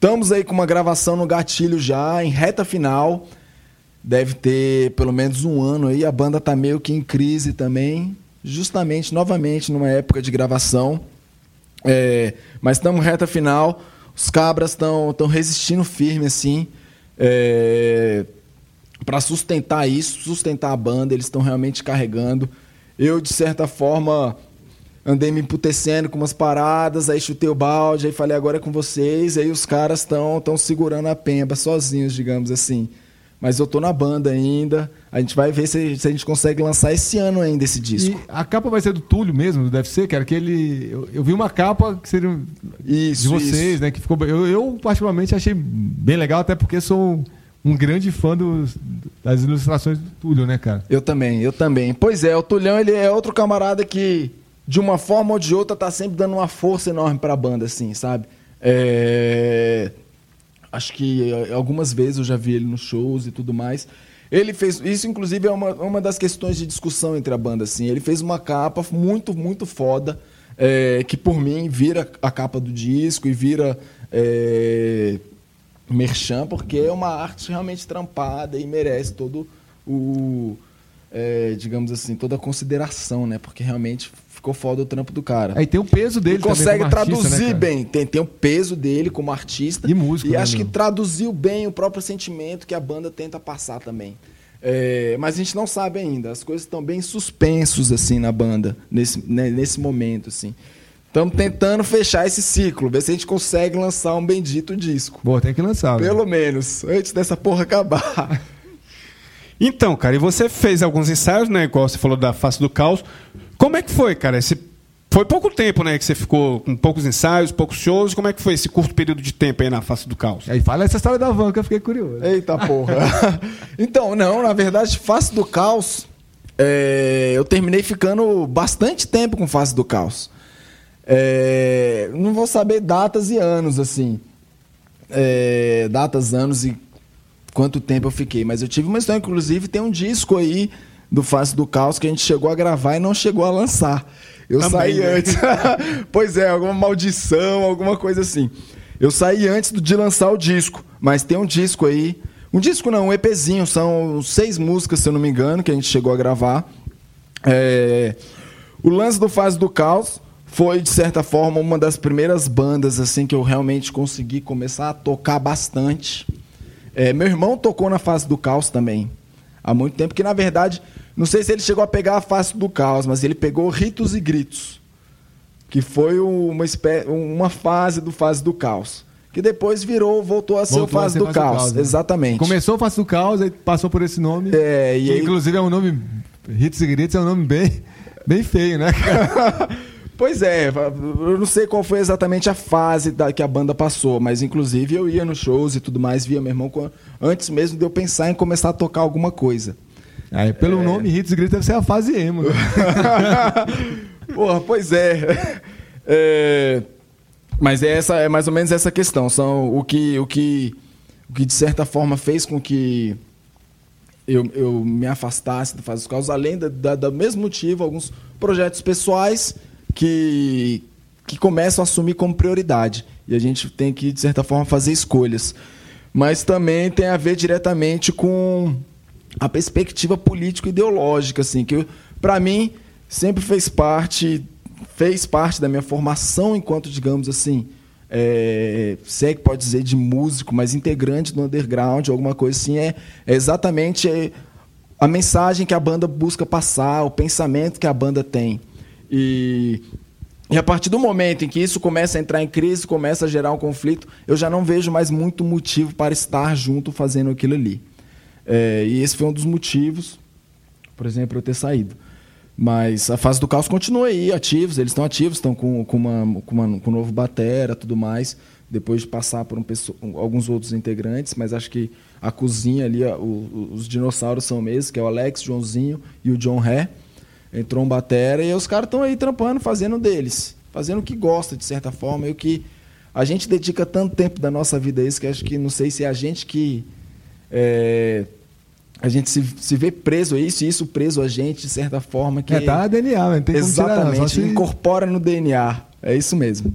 estamos aí com uma gravação no gatilho já, em reta final. Deve ter pelo menos um ano aí. A banda tá meio que em crise também. Justamente, novamente, numa época de gravação. É, mas estamos reta final. Os cabras estão resistindo firme, assim. É, para sustentar isso, sustentar a banda, eles estão realmente carregando. Eu, de certa forma, andei me emputecendo com umas paradas, aí chutei o balde, aí falei agora é com vocês, aí os caras estão tão segurando a pemba sozinhos, digamos assim. Mas eu tô na banda ainda, a gente vai ver se, se a gente consegue lançar esse ano ainda esse disco. E a capa vai ser do Túlio mesmo, deve ser, cara. Que ele. Eu, eu vi uma capa que seria Isso, de vocês, isso. né? Que ficou. Eu, eu, particularmente, achei bem legal, até porque sou um grande fã dos, das ilustrações do Túlio, né, cara? Eu também, eu também. Pois é, o Tulhão ele é outro camarada que, de uma forma ou de outra, tá sempre dando uma força enorme pra banda, assim, sabe? É... Acho que eh, algumas vezes eu já vi ele nos shows e tudo mais. Ele fez. Isso, inclusive, é uma, uma das questões de discussão entre a banda, assim. Ele fez uma capa muito, muito foda. eh, que por mim vira a capa do disco e vira. eh, merchan, porque é uma arte realmente trampada e merece todo o, é, digamos assim, toda a consideração, né? Porque realmente ficou foda o trampo do cara. Aí tem o peso dele Ele consegue artista, traduzir né, bem, tem, tem o peso dele como artista. E músico, E né, acho que traduziu bem o próprio sentimento que a banda tenta passar também. É, mas a gente não sabe ainda. As coisas estão bem suspensos assim na banda nesse, né, nesse momento assim. Estamos tentando fechar esse ciclo, ver se a gente consegue lançar um bendito disco. Pô, tem que lançar. Pelo menos, antes dessa porra acabar. Então, cara, e você fez alguns ensaios, né? Igual você falou da face do caos. Como é que foi, cara? Esse... Foi pouco tempo, né? Que você ficou com poucos ensaios, poucos shows. Como é que foi esse curto período de tempo aí na face do caos? Aí fala essa história da van que eu fiquei curioso. Eita porra. então, não, na verdade, Face do Caos, é, eu terminei ficando bastante tempo com Face do Caos. É, não vou saber datas e anos, assim. É, datas, anos e quanto tempo eu fiquei. Mas eu tive uma história, inclusive, tem um disco aí do Face do Caos que a gente chegou a gravar e não chegou a lançar. Eu Também, saí né? antes. pois é, alguma maldição, alguma coisa assim. Eu saí antes de lançar o disco, mas tem um disco aí. Um disco não, um EPzinho, são seis músicas, se eu não me engano, que a gente chegou a gravar. É, o lance do Fase do Caos foi, de certa forma, uma das primeiras bandas assim que eu realmente consegui começar a tocar bastante. É, meu irmão tocou na Fase do Caos também. Há muito tempo, que na verdade, não sei se ele chegou a pegar a Face do Caos, mas ele pegou Ritos e Gritos, que foi uma, espé- uma fase do Fase do Caos. Que depois virou, voltou a ser Voltou o Fase ser do Caos. Caos, né? Exatamente. Começou Face do Caos, aí passou por esse nome. É, e que, aí- Inclusive é um nome. Hits e Gritos é um nome bem, bem feio, né, cara? Pois é, eu não sei qual foi exatamente a fase da, que a banda passou, mas inclusive eu ia nos shows e tudo mais, via meu irmão antes mesmo de eu pensar em começar a tocar alguma coisa. Aí, pelo nome, Hits e Gritos deve ser a fase emo. Né? Porra, pois é. É, Mas é, essa, é mais ou menos essa questão. São o que, o que, o que de certa forma fez com que eu, eu me afastasse do Faz os Caos, além da, da- do mesmo motivo, alguns projetos pessoais que, que começam a assumir como prioridade. E a gente tem que, de certa forma, fazer escolhas. Mas também tem a ver diretamente com a perspectiva político-ideológica, assim, que para mim sempre fez parte, fez parte da minha formação enquanto, digamos assim, é, se é que pode dizer de músico, mas integrante do underground, alguma coisa assim, é, é exatamente a mensagem que a banda busca passar, o pensamento que a banda tem. E, e a partir do momento em que isso começa a entrar em crise, começa a gerar um conflito, eu já não vejo mais muito motivo para estar junto fazendo aquilo ali. É, e esse foi um dos motivos, por exemplo, eu ter saído. Mas a fase do caos continua aí, ativos, eles estão ativos, estão com, com, uma, com, uma- com um novo batera tudo mais. depois de passar por um pesso- um- alguns outros integrantes, mas acho que a cozinha ali, a- o- os dinossauros são mesmo, que é o Alex, Joãozinho e o John Ré. Entrou um batera e os caras estão aí trampando, fazendo deles. Fazendo o que gosta, de certa forma, e o que a gente dedica tanto tempo da nossa vida a isso, que acho que não sei se é a gente que... é, a gente se, se vê preso a isso, e isso preso a gente, de certa forma, que... É, tá DNA, não tem Exatamente, incorpora no DNA. É isso mesmo.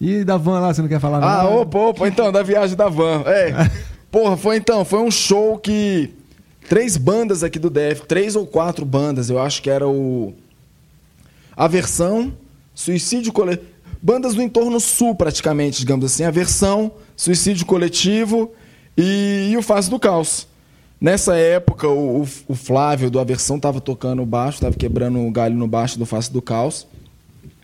E da van lá, você não quer falar Ah, nada? opa, opa, então, da viagem da van. É. Porra, foi então, foi um show que. Três bandas aqui do DF, três ou quatro bandas, eu acho que era o. Aversão, Suicídio Coletivo. Bandas do entorno sul, praticamente, digamos assim. Aversão, Suicídio Coletivo e, e o Face do Caos. Nessa época, o, o- Flávio do Aversão estava tocando baixo, estava quebrando o galho no baixo do Face do Caos.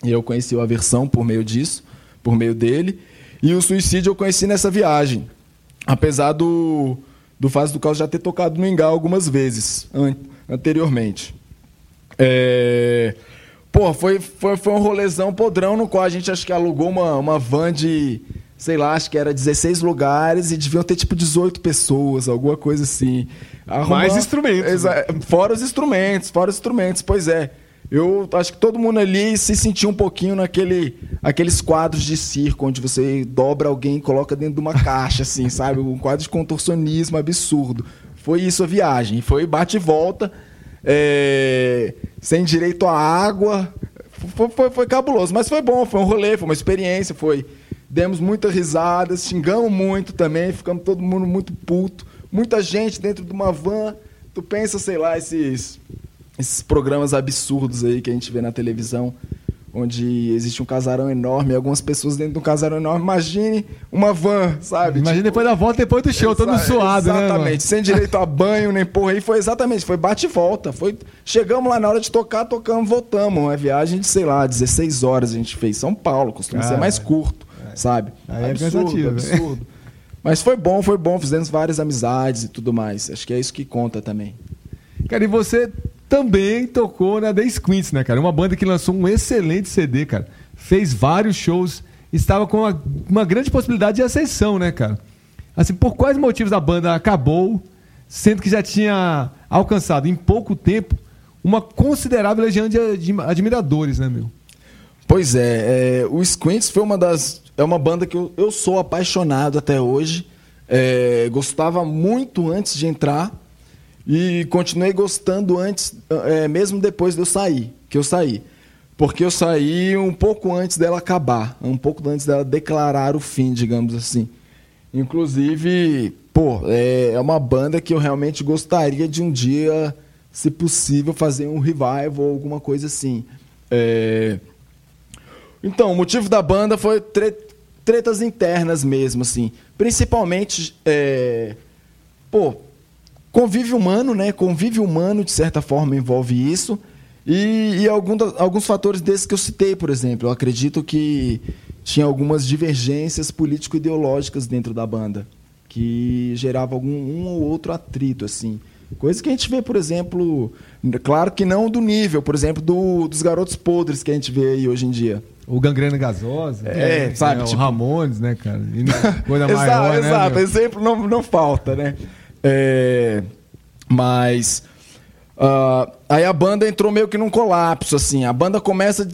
E eu conheci o Aversão por meio disso, por meio dele. E o Suicídio eu conheci nessa viagem. Apesar do, do Fase do Caos já ter tocado no Ingá algumas vezes an- anteriormente. É... Pô, foi, foi, foi um rolezão podrão no qual a gente acho que alugou uma, uma van de, sei lá, acho que era 16 lugares e deviam ter tipo 18 pessoas, alguma coisa assim. Mais instrumentos, Exa- Fora os instrumentos, fora os instrumentos, pois é. Eu acho que todo mundo ali se sentiu um pouquinho naquele aqueles quadros de circo onde você dobra alguém e coloca dentro de uma caixa, assim, sabe? Um quadro de contorcionismo absurdo. Foi isso a viagem. Foi bate e volta, é, sem direito à água. Foi, foi, foi cabuloso, mas foi bom, foi um rolê, foi uma experiência, foi. Demos muitas risadas, xingamos muito também, ficamos todo mundo muito puto. Muita gente dentro de uma van. Tu pensa, sei lá, esses esses programas absurdos aí que a gente vê na televisão, onde existe um casarão enorme, e algumas pessoas dentro de um casarão enorme. Imagine uma van, sabe? Imagina Tipo, depois da volta, depois do show, todo suado, né? Exatamente, sem direito a banho nem porra aí. Foi exatamente, foi bate e volta. Foi, chegamos lá na hora de tocar, tocamos, voltamos. Uma viagem de, sei lá, 16 horas a gente fez. São Paulo, costuma ser Caralho. mais curto, sabe? Aí é cansativo, né? absurdo. Mas foi bom, foi bom. Fizemos várias amizades e tudo mais. Acho que é isso que conta também. Cara, e você também tocou na The Squints, né, cara? Uma banda que lançou um excelente CD, cara. Fez vários shows, estava com uma, uma grande possibilidade de ascensão, né, cara? Assim, por quais motivos a banda acabou, sendo que já tinha alcançado em pouco tempo uma considerável legião de, admiradores, né, meu? Pois é, é, o Squints foi uma das. É uma banda que eu, eu sou apaixonado até hoje. É, gostava muito antes de entrar e continuei gostando antes, é, mesmo depois de eu sair, que eu saí. Porque eu saí um pouco antes dela acabar, um pouco antes dela declarar o fim, digamos assim. Inclusive, pô, é, é uma banda que eu realmente gostaria de um dia, se possível, fazer um revival ou alguma coisa assim. É, então, o motivo da banda foi tre- tretas internas mesmo, assim. Principalmente, é, pô, convívio humano, né? Convívio humano, de certa forma, envolve isso. E, e algum alguns fatores desses que eu citei, por exemplo. Eu acredito que tinha algumas divergências político-ideológicas dentro da banda, que gerava algum um ou outro atrito, assim. Coisa que a gente vê, por exemplo, claro que não do nível, por exemplo, do- dos garotos podres que a gente vê aí hoje em dia. O Gangrena Gasosa. É, sabe, O tipo- Ramones, né, cara? E coisa exato, maior, né? exato. meu? Exemplo não, não falta, né? É, mas. ah, aí a banda entrou meio que num colapso, assim. A banda começa.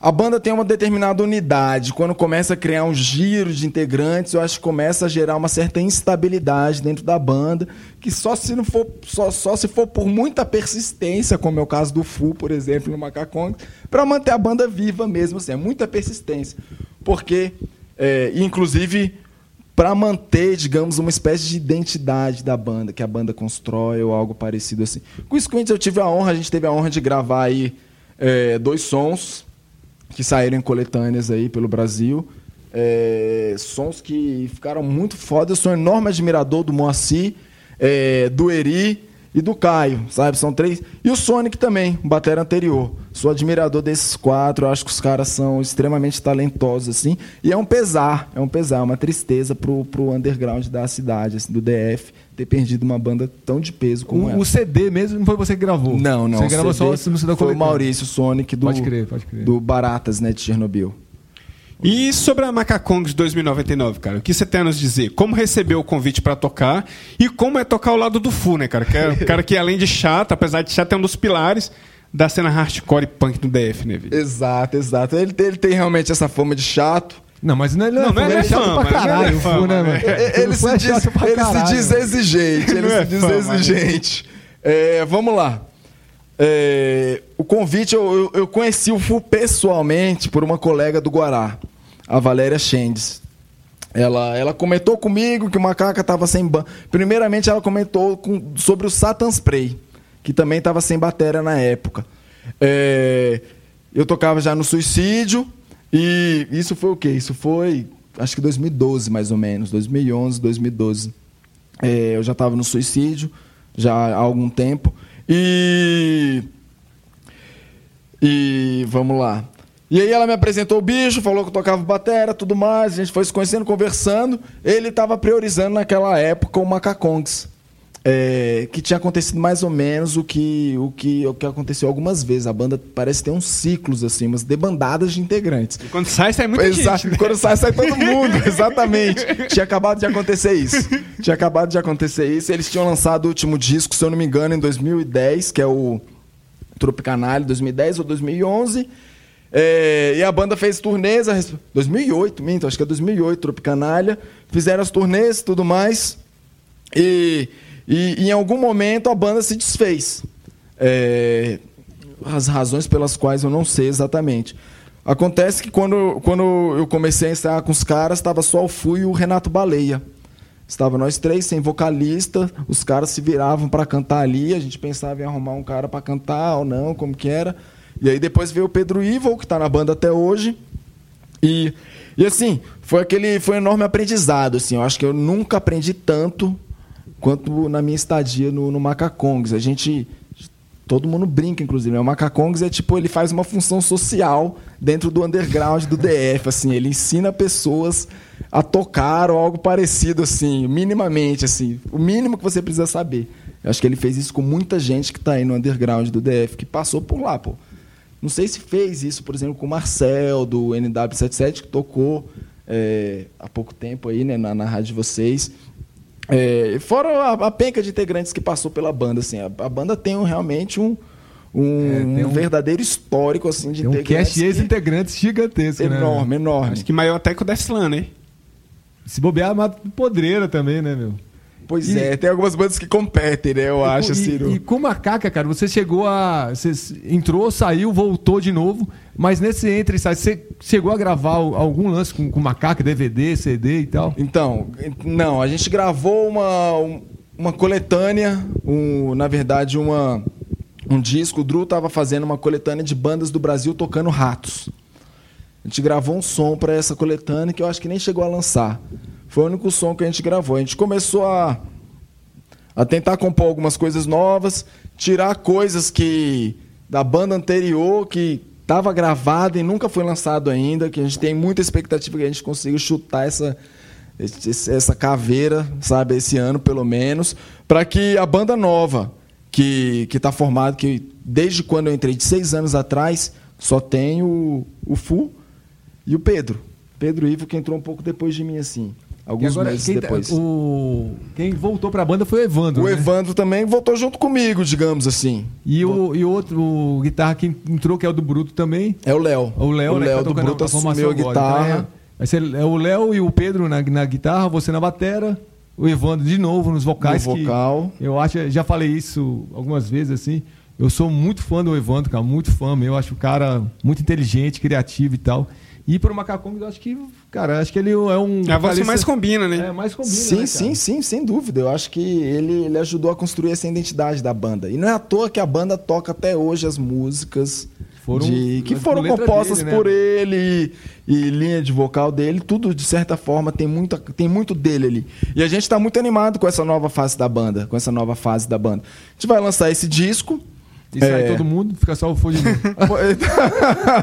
A banda tem uma determinada unidade. Quando começa a criar um giro de integrantes, eu acho que começa a gerar uma certa instabilidade dentro da banda, que só se não for só, só se for por muita persistência, como é o caso do Fu, por exemplo, no Macacong, para manter a banda viva mesmo, assim, é muita persistência. Porque, é, inclusive, para manter, digamos, uma espécie de identidade da banda, que a banda constrói ou algo parecido assim. Com o Squints eu tive a honra, a gente teve a honra de gravar aí é, dois sons que saíram em coletâneas aí pelo Brasil. É, sons que ficaram muito foda. Eu sou um enorme admirador do Moacir, é, do Eri e do Caio, sabe? São três. E o Sonic também, o batera anterior. Sou admirador desses quatro. Acho que os caras são extremamente talentosos, assim. E é um pesar, é um pesar, é uma tristeza pro, pro underground da cidade, assim, do DF, ter perdido uma banda tão de peso como O, essa. o CD mesmo não foi você que gravou? Não, não. Você gravou CD só o CD da Foi o. Maurício Sonic do, Pode crer, pode crer. do Baratas, né, de Chernobyl. E sobre a Macacongs 2099, cara, o que você tem a nos dizer? Como recebeu o convite pra tocar e como é tocar ao lado do Fu, né, cara? Que é um cara que, além de chato, apesar de chato, é um dos pilares da cena hardcore e punk do DF, né, velho? Exato, exato. Ele, tem- ele tem realmente essa fama de chato. Não, mas não, ele Não, não é ele é chato fama, pra é caralho, o Fu, né, né? mano? É, Ele, se é diz, ele se diz exigente. Ele se é diz exigente. É, vamos lá. É, o convite, eu, eu, eu conheci o Fu pessoalmente por uma colega do Guará, a Valéria Chendes. Ela, ela comentou comigo que o Macaca estava sem banda. Primeiramente, ela comentou com- sobre o Satan Spray, que também estava sem bateria na época. É, eu tocava já no Suicídio, e isso foi o quê? Isso foi, acho que 2012, mais ou menos. 2011, 2012. É, eu já estava no Suicídio, já há algum tempo. E. E vamos lá. E aí ela me apresentou o bicho, falou que eu tocava batera, tudo mais, a gente foi se conhecendo, conversando. Ele estava priorizando naquela época o Macacongs. é, que tinha acontecido mais ou menos o que, o, que, o que aconteceu algumas vezes. A banda parece ter uns ciclos, assim, umas debandadas de integrantes. Quando sai, sai muita Exato. gente. né? Quando sai, sai todo mundo. Exatamente. Tinha acabado de acontecer isso. Tinha acabado de acontecer isso. Eles tinham lançado o último disco, se eu não me engano, em 2010, que é o Tropicanalha, 2010 ou 2011. É, e a banda fez turnês, a res- 2008, minto, acho que é 2008, Tropicanalha. Fizeram as turnês e tudo mais. E, e em algum momento a banda se desfez. É, as razões pelas quais eu não sei exatamente. Acontece que quando, quando eu comecei a ensaiar com os caras, estava só o Fu e o Renato Baleia. Estava nós três, sem vocalista, os caras se viravam para cantar ali, a gente pensava em arrumar um cara para cantar ou não, como que era. E aí depois veio o Pedro Ivo, que está na banda até hoje. E, e assim, foi aquele foi um enorme aprendizado, assim. Eu acho que eu nunca aprendi tanto quanto na minha estadia no, no Macacongs. A gente todo mundo brinca inclusive, né? O Macacongs é tipo, ele faz uma função social dentro do underground do DF, assim, ele ensina pessoas a tocar ou algo parecido assim, minimamente assim, o mínimo que você precisa saber. Eu acho que ele fez isso com muita gente que está aí no underground do DF, que passou por lá, pô. Não sei se fez isso, por exemplo, com o Marcel, do NW77, que tocou é, há pouco tempo aí, né, na, na rádio de vocês. É, fora a, a penca de integrantes que passou pela banda, assim, a, a banda tem um- realmente um, um, É, tem um um- verdadeiro histórico assim de Tem um integrantes cast ex-integrantes gigantesco, que- né? enorme, enorme. Acho que maior até que o Deslan, né? Se bobear, mata podreira também, né, meu? Pois E- é, tem algumas bandas que competem, né? Eu acho, e, no- E, com Macaca, cara, você chegou a. Você entrou, saiu, voltou de novo. Mas nesse entre e sai, você chegou a gravar algum lance com, com Macaca, DVD, CD e tal? Então, não, a gente gravou uma, um- uma coletânea, um, na verdade, uma, um disco. O Drew estava fazendo uma coletânea de bandas do Brasil tocando ratos. A gente gravou um som para essa coletânea que eu acho que nem chegou a lançar. Foi o único som que a gente gravou. A gente começou a, a tentar compor algumas coisas novas, tirar coisas que da banda anterior que estava gravado e nunca foi lançado ainda, que a gente tem muita expectativa que a gente consiga chutar essa essa caveira, sabe, esse ano pelo menos, para que a banda nova que que está formada, que desde quando eu entrei de seis anos atrás só tem o, o Fu e o Pedro, Pedro Ivo que entrou um pouco depois de mim assim, alguns agora, meses quem, tá- depois. o, quem voltou pra banda foi o Evandro. O né? Evandro também voltou junto comigo, digamos assim. E o, e o outro, o guitarra que entrou, que é o do Bruto também. É o Léo. O Léo, né, que tá do Bruto a assumiu a agora. guitarra. Então, é, é o Léo e o Pedro na, na guitarra, você na batera, o Evandro de novo nos vocais. No vocal. eu acho, já falei isso algumas vezes assim. Eu sou muito fã do Evandro, cara, muito fã. Eu acho o cara muito inteligente, criativo e tal. E pro Macacong, eu acho que, cara, acho que ele é um. É a voz que mais combina, né? É, mais combina. Sim, né, sim, sim, sem dúvida. Eu acho que ele, ele ajudou a construir essa identidade da banda. E não é à toa que a banda toca até hoje as músicas Foram- de- que foram compostas dele, né? por ele e, e linha de vocal dele. Tudo, de certa forma, tem, muita, tem muito dele ali. E a gente está muito animado com essa nova fase da banda. Com essa nova fase da banda. A gente vai lançar esse disco. E sai É. todo mundo, fica só o de novo.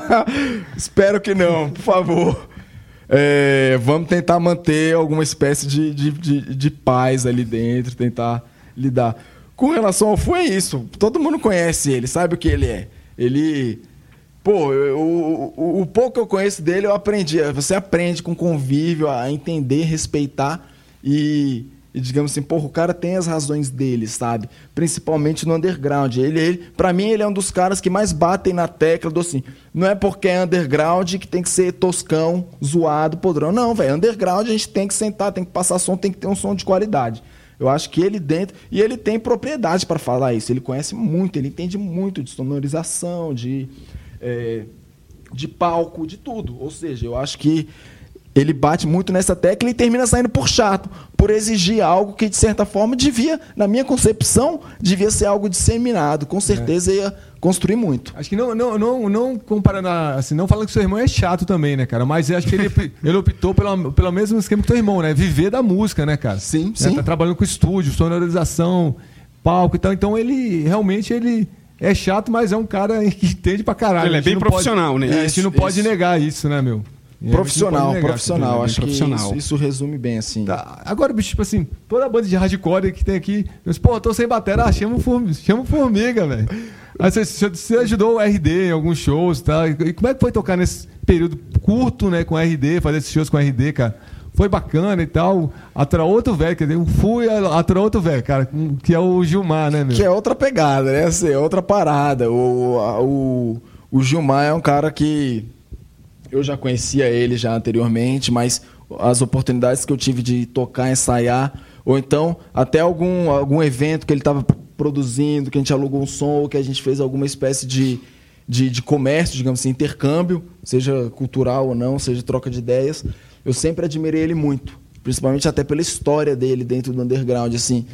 Espero que não, por favor. É, vamos tentar manter alguma espécie de, de, de, de paz ali dentro, tentar lidar. Com relação ao Fu, é isso. Todo mundo conhece ele, sabe o que ele é. Ele. Pô, eu- o, o, o pouco que eu conheço dele, eu aprendi. Você aprende com convívio a entender, respeitar e, e digamos assim, porra, o cara tem as razões dele, sabe? Principalmente no underground. Ele, ele, pra mim, ele é um dos caras que mais batem na tecla do assim. Não é porque é underground que tem que ser toscão, zoado, podrão. Não, velho. Underground a gente tem que sentar, tem que passar som, tem que ter um som de qualidade. Eu acho que ele dentro. E ele tem propriedade para falar isso. Ele conhece muito, ele entende muito de sonorização, de, é, de palco, de tudo. Ou seja, eu acho que ele bate muito nessa tecla e termina saindo por chato, por exigir algo que, de certa forma, devia, na minha concepção, devia ser algo disseminado. Com certeza ia construir muito. Acho que não, não, não, não comparando, a- assim, não falando que seu irmão é chato também, né, cara? Mas eu acho que ele, ele optou pela, pelo mesmo esquema que teu irmão, né? Viver da música, né, cara? Sim, Né? sim. Tá trabalhando com estúdio, sonorização, palco e tal. Então ele realmente ele é chato, mas é um cara que entende pra caralho. Ele é bem não profissional, pode, né? É, a gente não Isso, pode isso. negar isso, né, meu? A Profissional, negar, profissional. Acho profissional. que isso, isso resume bem, assim. Tá, Agora, bicho, tipo assim, toda banda de hardcore que tem aqui, eu disse, pô, tô sem bateria, ah, chama o Formiga, chama o Formiga, velho. Aí você, você- ajudou o RD em alguns shows e tal. E como é que foi tocar nesse período curto, né, com o RD, fazer esses shows com o RD, cara? Foi bacana e tal. Atrás outro velho, quer dizer, eu fui atrás outro velho, cara, que é o Gilmar, né, meu? Que é outra pegada, né? Assim, é outra parada. O, a- o, o Gilmar é um cara que eu já conhecia ele já anteriormente, mas as oportunidades que eu tive de tocar, ensaiar, ou então até algum, algum evento que ele estava produzindo, que a gente alugou um som, ou que a gente fez alguma espécie de, de, de comércio, digamos assim, intercâmbio, seja cultural ou não, seja troca de ideias, eu sempre admirei ele muito, principalmente até pela história dele dentro do underground, assim.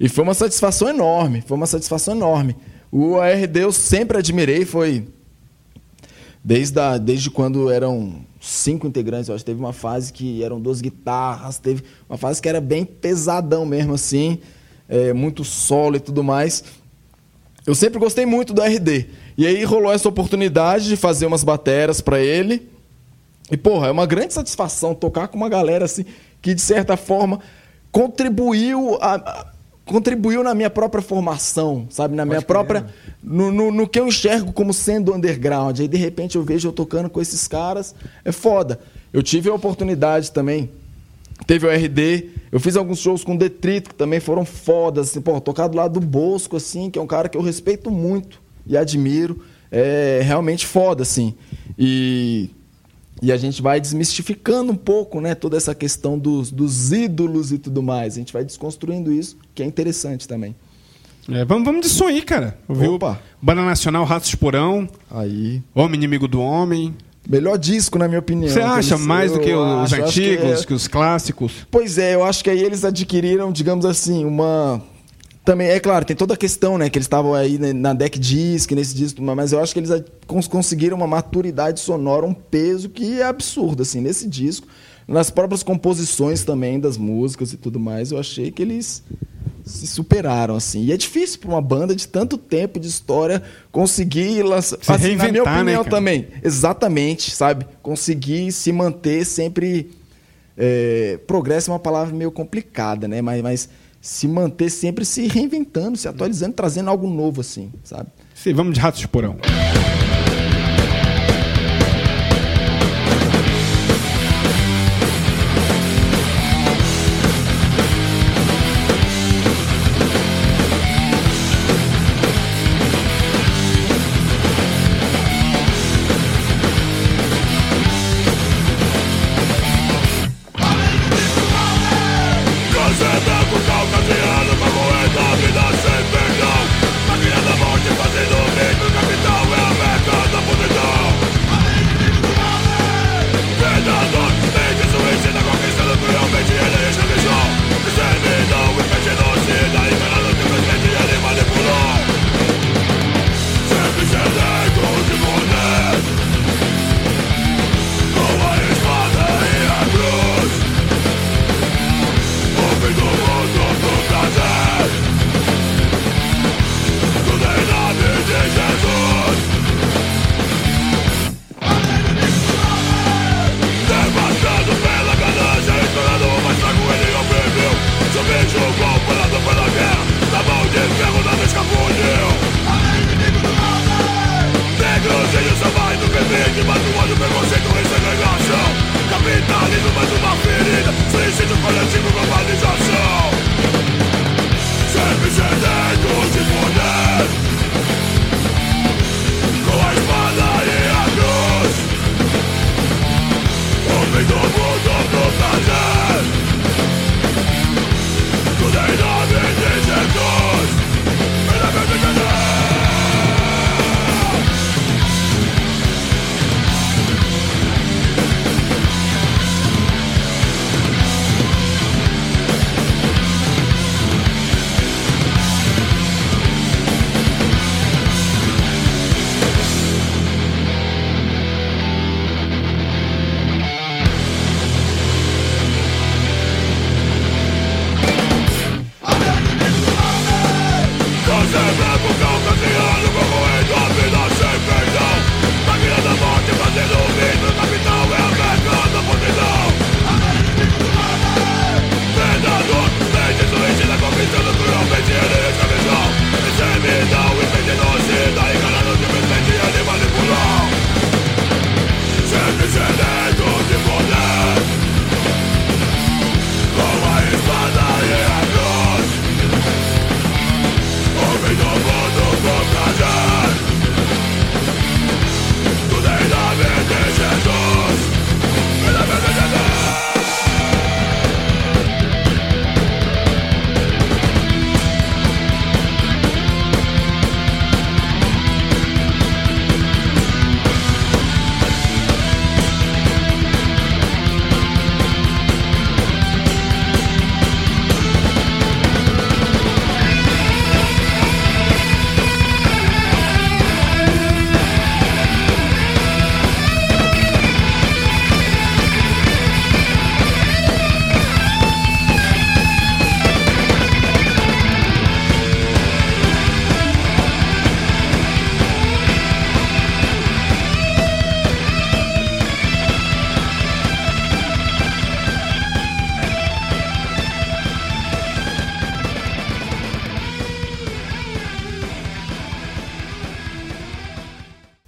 E foi uma satisfação enorme, foi uma satisfação enorme. O ARD eu sempre admirei, foi Desde, a, desde quando eram cinco integrantes, eu acho que teve uma fase que eram duas guitarras, teve uma fase que era bem pesadão mesmo, assim, é, muito solo e tudo mais. Eu sempre gostei muito do RD. E aí rolou essa oportunidade de fazer umas bateras pra ele. E, porra, é uma grande satisfação tocar com uma galera assim que, de certa forma, contribuiu a- a- contribuiu na minha própria formação, sabe? Na minha própria. No, no, no que eu enxergo como sendo underground. Aí, de repente, eu vejo eu tocando com esses caras. É foda. Eu tive a oportunidade também. Teve o RD. Eu fiz alguns shows com Detrito, que também foram fodas. Assim, pô, tocar do lado do Bosco, assim, que é um cara que eu respeito muito e admiro. É realmente foda, assim. E. E a gente vai desmistificando um pouco, né, toda essa questão dos, dos ídolos e tudo mais. A gente vai desconstruindo isso, que é interessante também. É, vamos, vamos som aí, cara. Ouviu? Opa. Banda Nacional, Ratos de Porão, Aí. Homem Inimigo do Homem. Melhor disco, na minha opinião. Você acha Eles- mais do que os acho- acho que antigos, é- que os clássicos? Pois é, eu acho que aí eles adquiriram, digamos assim, uma. Também, é claro, tem toda a questão, né? Que eles estavam aí né, na deck disc, nesse disco, mas eu acho que eles conseguiram uma maturidade sonora, um peso que é absurdo, assim, nesse disco. Nas próprias composições também das músicas e tudo mais, eu achei que eles se superaram, assim. E é difícil para uma banda de tanto tempo de história conseguir lançar. Se assim, na minha né, opinião cara? também. Exatamente, sabe? Conseguir se manter sempre. É, progresso é uma palavra meio complicada, né? Mas, mas se manter sempre se reinventando, se atualizando, trazendo algo novo, assim, sabe? Sim, vamos de Ratos de Porão.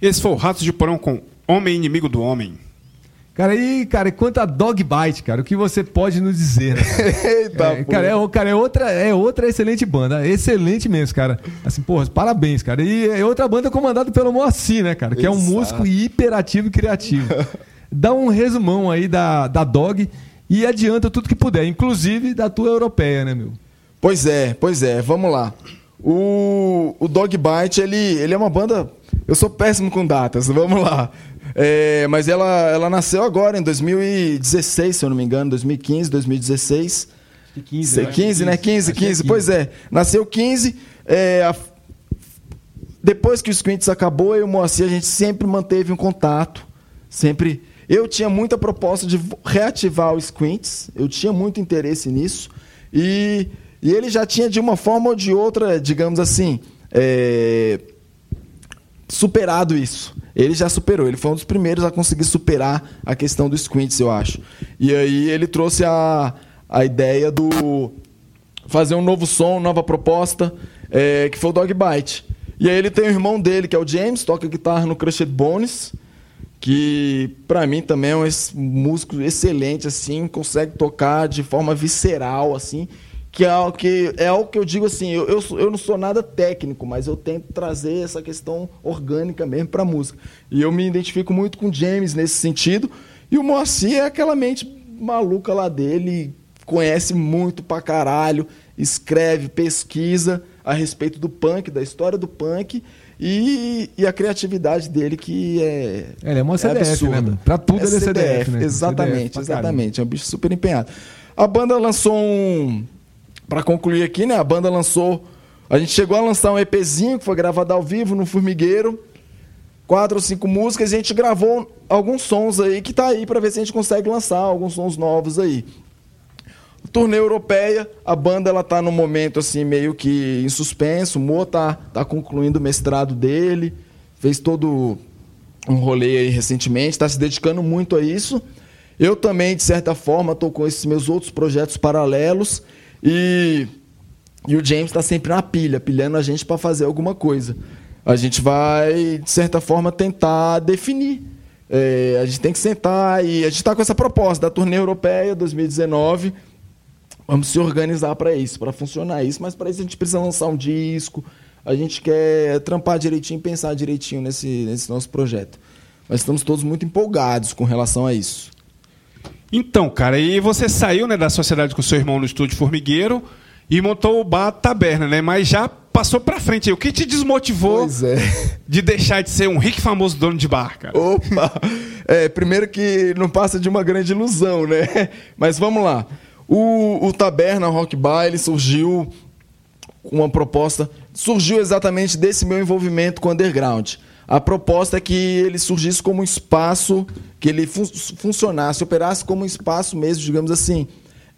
Esse foi o Ratos de Porão com Homem Inimigo do Homem. Cara, e, cara, quanto a Dog Bite, cara, o que você pode nos dizer? Né? Eita, É, cara, é, cara, é outra, é outra excelente banda. Excelente mesmo, cara. Assim, porra, parabéns, cara. E é outra banda comandada pelo Moacir, né, cara? Que é um Exato. músico hiperativo e criativo. Dá um resumão aí da, da Dog e adianta tudo que puder, inclusive da tua europeia, né, meu? Pois é, pois é, vamos lá. O, o Dog Bite, ele, ele é uma banda. Eu sou péssimo com datas, vamos lá. É, mas ela, ela nasceu agora, em 2016, se eu não me engano, 2015, 2016. 15, 15 né? 15, 15, pois é. Nasceu 15. é, a- depois que o Squints acabou, eu e o Moacir, a gente sempre manteve um contato. Sempre. Eu tinha muita proposta de reativar o Squints. Eu tinha muito interesse nisso. E, e ele já tinha, de uma forma ou de outra, digamos assim, é, superado isso. Ele já superou. Ele foi um dos primeiros a conseguir superar a questão do Squints, eu acho. E aí ele trouxe a, a ideia do fazer um novo som, nova proposta, é, que foi o Dog Bite. E aí ele tem o irmão dele, que é o James, toca guitarra no Crushed Bones, que pra mim também é um músico excelente, assim, consegue tocar de forma visceral, assim, que é algo que, é algo que eu digo assim, eu, eu, eu não sou nada técnico, mas eu tento trazer essa questão orgânica mesmo pra música. E eu me identifico muito com o James nesse sentido, e o Moacir é aquela mente maluca lá dele, conhece muito pra caralho, escreve, pesquisa a respeito do punk, da história do punk e, e a criatividade dele que é. Ele é uma CDF, absurda. né, mano? Pra tudo ele é CDF, né? Exatamente, CDF exatamente. É um bicho super empenhado. A banda lançou um. Pra concluir aqui, né? A banda lançou. A gente chegou a lançar um EPzinho que foi gravado ao vivo no Formigueiro. Quatro ou cinco músicas e a gente gravou alguns sons aí que tá aí pra ver se a gente consegue lançar alguns sons novos aí. Turnê europeia, a banda ela tá no momento assim meio que em suspenso. O Mo tá, tá concluindo o mestrado dele, fez todo um rolê aí recentemente, está se dedicando muito a isso. Eu também, de certa forma, estou com esses meus outros projetos paralelos e, e o James está sempre na pilha, pilhando a gente para fazer alguma coisa. A gente vai, de certa forma, tentar definir. É, a gente tem que sentar e a gente está com essa proposta da turnê europeia 2019. Vamos se organizar para isso, para funcionar isso, mas para isso a gente precisa lançar um disco. A gente quer trampar direitinho, pensar direitinho nesse, nesse nosso projeto. Mas estamos todos muito empolgados com relação a isso. Então, cara, e você saiu né, da sociedade com seu irmão no estúdio Formigueiro e montou o bar Taberna, né? Mas já passou pra frente. aí. O que te desmotivou é. de deixar de ser um rico e famoso dono de bar, cara? Opa! É, primeiro que não passa de uma grande ilusão, né? Mas vamos lá. O, o Taberna Rock Bar, ele surgiu com uma proposta... Surgiu exatamente desse meu envolvimento com o underground. A proposta é que ele surgisse como um espaço, que ele fun- funcionasse, operasse como um espaço mesmo, digamos assim,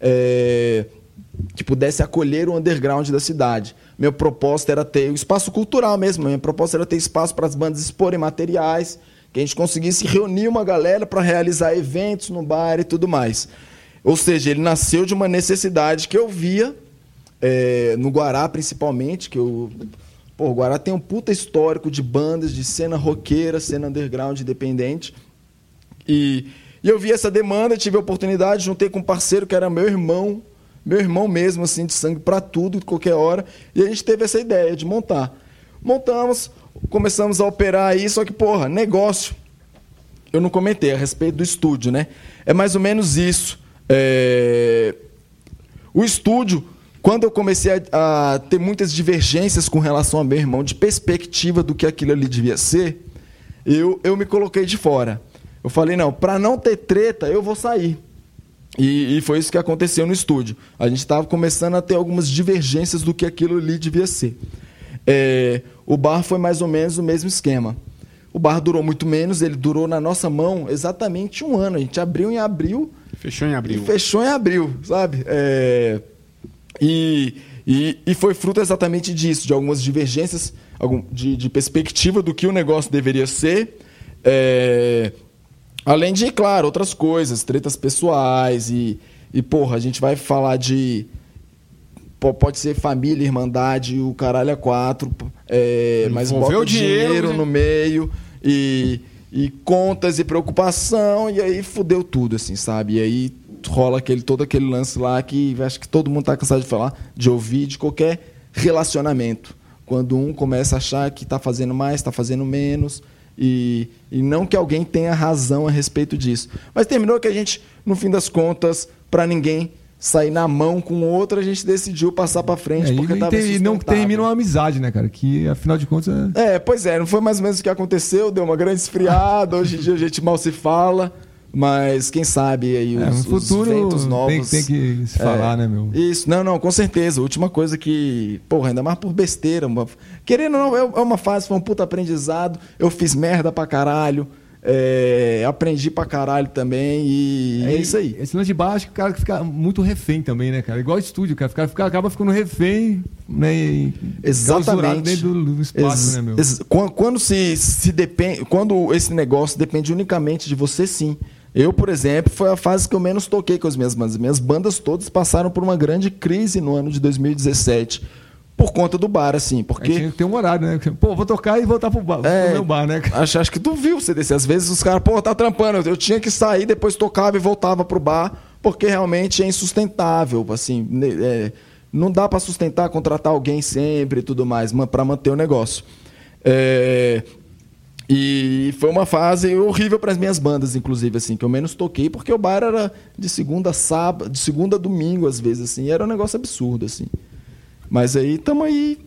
é, que pudesse acolher o underground da cidade. Minha proposta era ter o espaço cultural mesmo, minha proposta era ter espaço para as bandas exporem materiais, que a gente conseguisse reunir uma galera para realizar eventos no bar e tudo mais. Ou seja, ele nasceu de uma necessidade que eu via é, no Guará, principalmente, que eu. Pô, o Guará tem um puta histórico de bandas, de cena roqueira, cena underground independente. E, e eu vi essa demanda, tive a oportunidade, juntei com um parceiro que era meu irmão, meu irmão mesmo, assim, de sangue pra tudo, qualquer hora. E a gente teve essa ideia de montar. Montamos, começamos a operar aí, só que, porra, negócio. Eu não comentei a respeito do estúdio, né? É mais ou menos isso. É, O estúdio, quando eu comecei a, a ter muitas divergências com relação ao meu irmão, de perspectiva do que aquilo ali devia ser, eu, eu me coloquei de fora. Eu falei, não, para não ter treta, eu vou sair. E, e foi isso que aconteceu no estúdio. A gente estava começando a ter algumas divergências do que aquilo ali devia ser. É, o bar foi mais ou menos o mesmo esquema. O bar durou muito menos, ele durou na nossa mão exatamente um ano. A gente abriu em abril Fechou em abril. fechou em abril, sabe? É, e, e, e foi fruto exatamente disso, de algumas divergências de, de perspectiva do que o negócio deveria ser. É, além de, claro, outras coisas, tretas pessoais e, e, porra, a gente vai falar de. Pode ser família, irmandade, o caralho a quatro, é, mas bota dinheiro, dinheiro né? no meio. e, e contas e preocupação, e aí fudeu tudo, assim, sabe? E aí rola aquele, todo aquele lance lá que acho que todo mundo tá cansado de falar, de ouvir, de qualquer relacionamento. Quando um começa a achar que está fazendo mais, está fazendo menos, e, e não que alguém tenha razão a respeito disso. Mas terminou que a gente, no fim das contas, para ninguém sair na mão com o outro, a gente decidiu passar para frente É, e porque não, tava tem- não insustentável. termina uma amizade, né, cara? Que afinal de contas. é- É, pois é, não foi mais ou menos o que aconteceu, deu uma grande esfriada, hoje em dia a gente mal se fala, mas quem sabe aí É, os, os futuro ventos novos... tem, tem que se falar, né, meu? Isso, não, não, com certeza. Última coisa que, porra, ainda mais por besteira. Uma... Querendo ou não, é é uma fase, foi um puta aprendizado. Eu fiz merda pra caralho. é, aprendi pra caralho também e é, isso aí. Esse lance de baixo, o cara fica muito refém também, né, cara? Igual estúdio, cara. Fica, fica- acaba ficando refém, né? Exatamente. Dentro do, do espaço, Ex- né, meu? quando se, se depende, quando esse negócio depende unicamente de você, sim. Eu, por exemplo, foi a fase que eu menos toquei com as minhas bandas. Minhas bandas todas passaram por uma grande crise no ano de 2017 por conta do bar, assim, porque tinha que ter um horário, né? Pô, vou tocar e voltar pro, bar, É, pro meu bar, né? Acho, acho que tu viu o CDC. Às vezes os caras, pô, tá trampando. Eu tinha que sair, depois tocava e voltava pro bar, porque realmente é insustentável. Assim, é, não dá pra sustentar, contratar alguém sempre e tudo mais, ma- pra manter o negócio. É, e foi uma fase horrível para as minhas bandas, inclusive, assim, que eu menos toquei, porque o bar era de segunda a sábado, de segunda a domingo, às vezes, assim, e era um negócio absurdo, assim. Mas aí estamos aí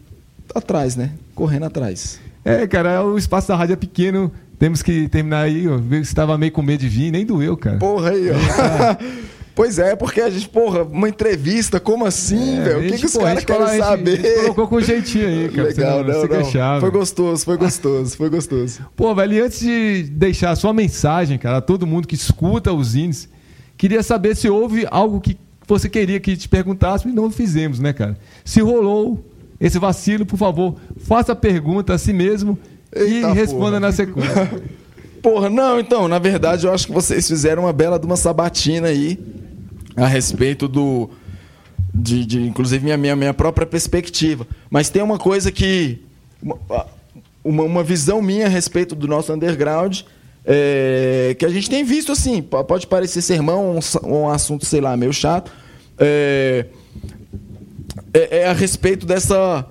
atrás, né? Correndo atrás. É, cara, o espaço da rádio é pequeno. Temos que terminar aí, ó. Você estava meio com medo de vir, nem doeu, cara. Porra aí, ó. pois é, porque a gente, porra, uma entrevista, como assim, velho? O É, que, que os caras querem gente- saber? Gente colocou com jeitinho aí, cara. Legal, não, não. queixar, Foi gostoso, foi gostoso, foi gostoso. Pô, velho, e antes de deixar a sua mensagem, cara, a todo mundo que escuta os índices, queria saber se houve algo que você queria que te perguntasse e não fizemos, né, cara? Se rolou esse vacilo, por favor, faça a pergunta a si mesmo Eita, e responda porra. na sequência. Porra, não, então, na verdade, eu acho que vocês fizeram uma bela de uma sabatina aí a respeito do. De, de, inclusive, minha, minha, minha própria perspectiva. Mas tem uma coisa que. Uma, uma, visão minha a respeito do nosso underground. é, que a gente tem visto assim, po- pode parecer sermão, um, um assunto, sei lá, meio chato. É, é, é a respeito dessa,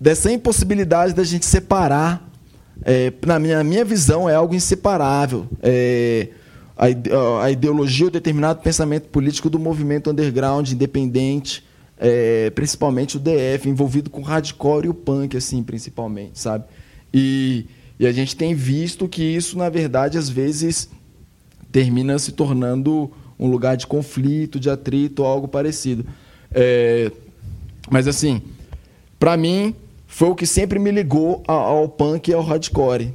dessa impossibilidade da gente separar. é, na minha, minha visão, é algo inseparável. É, a, ide- a ideologia ou determinado pensamento político do movimento underground, independente, é, principalmente o DF, envolvido com o hardcore e o punk, assim, principalmente, sabe? E, e a gente tem visto que isso, na verdade, às vezes termina se tornando um lugar de conflito, de atrito algo parecido. É, mas assim, pra mim foi o que sempre me ligou a- ao punk e ao hardcore.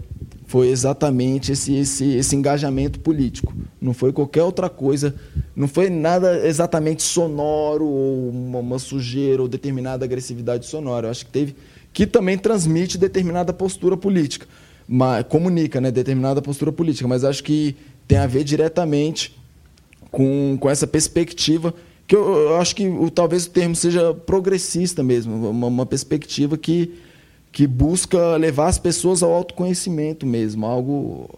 Foi exatamente esse, esse, esse engajamento político. Não foi qualquer outra coisa. Não foi nada exatamente sonoro ou uma, uma sujeira ou determinada agressividade sonora. Eu acho que teve que também transmite determinada postura política, mas comunica, né, determinada postura política. Mas acho que tem a ver diretamente com, com essa perspectiva que eu, eu acho que o, talvez o termo seja progressista mesmo, uma, uma perspectiva que, que busca levar as pessoas ao autoconhecimento mesmo, algo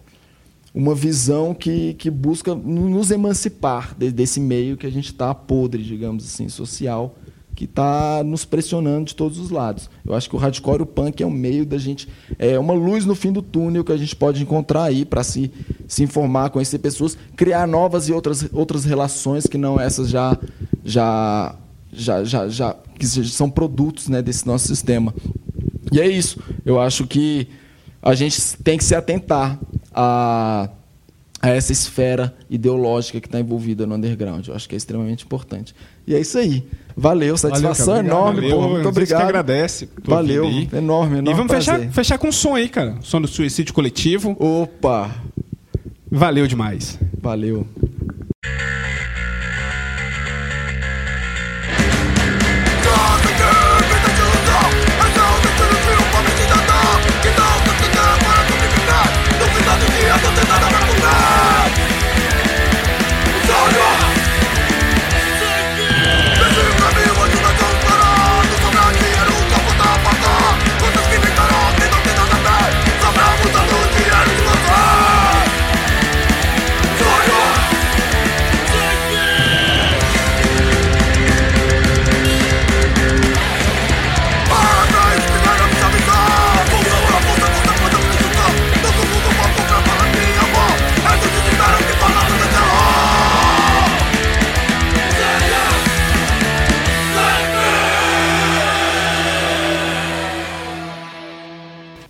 uma visão que, que busca nos emancipar de- desse meio que a gente está podre, digamos assim, social, que está nos pressionando de todos os lados. Eu acho que o hardcore o punk é um meio da gente, é uma luz no fim do túnel que a gente pode encontrar aí para se, se informar, conhecer pessoas, criar novas e outras, outras relações que não essas já já já já, já que são produtos, né, desse nosso sistema. E é isso. Eu acho que a gente tem que se atentar a, a essa esfera ideológica que está envolvida no underground. Eu acho que é extremamente importante. E é isso aí. Valeu, satisfação. Obrigado, enorme, valeu, pô. Muito a gente obrigado. que agradece Valeu, enorme, enorme. E vamos fechar, fechar com um som aí, cara. Som do suicídio coletivo. Opa, Valeu demais. valeu.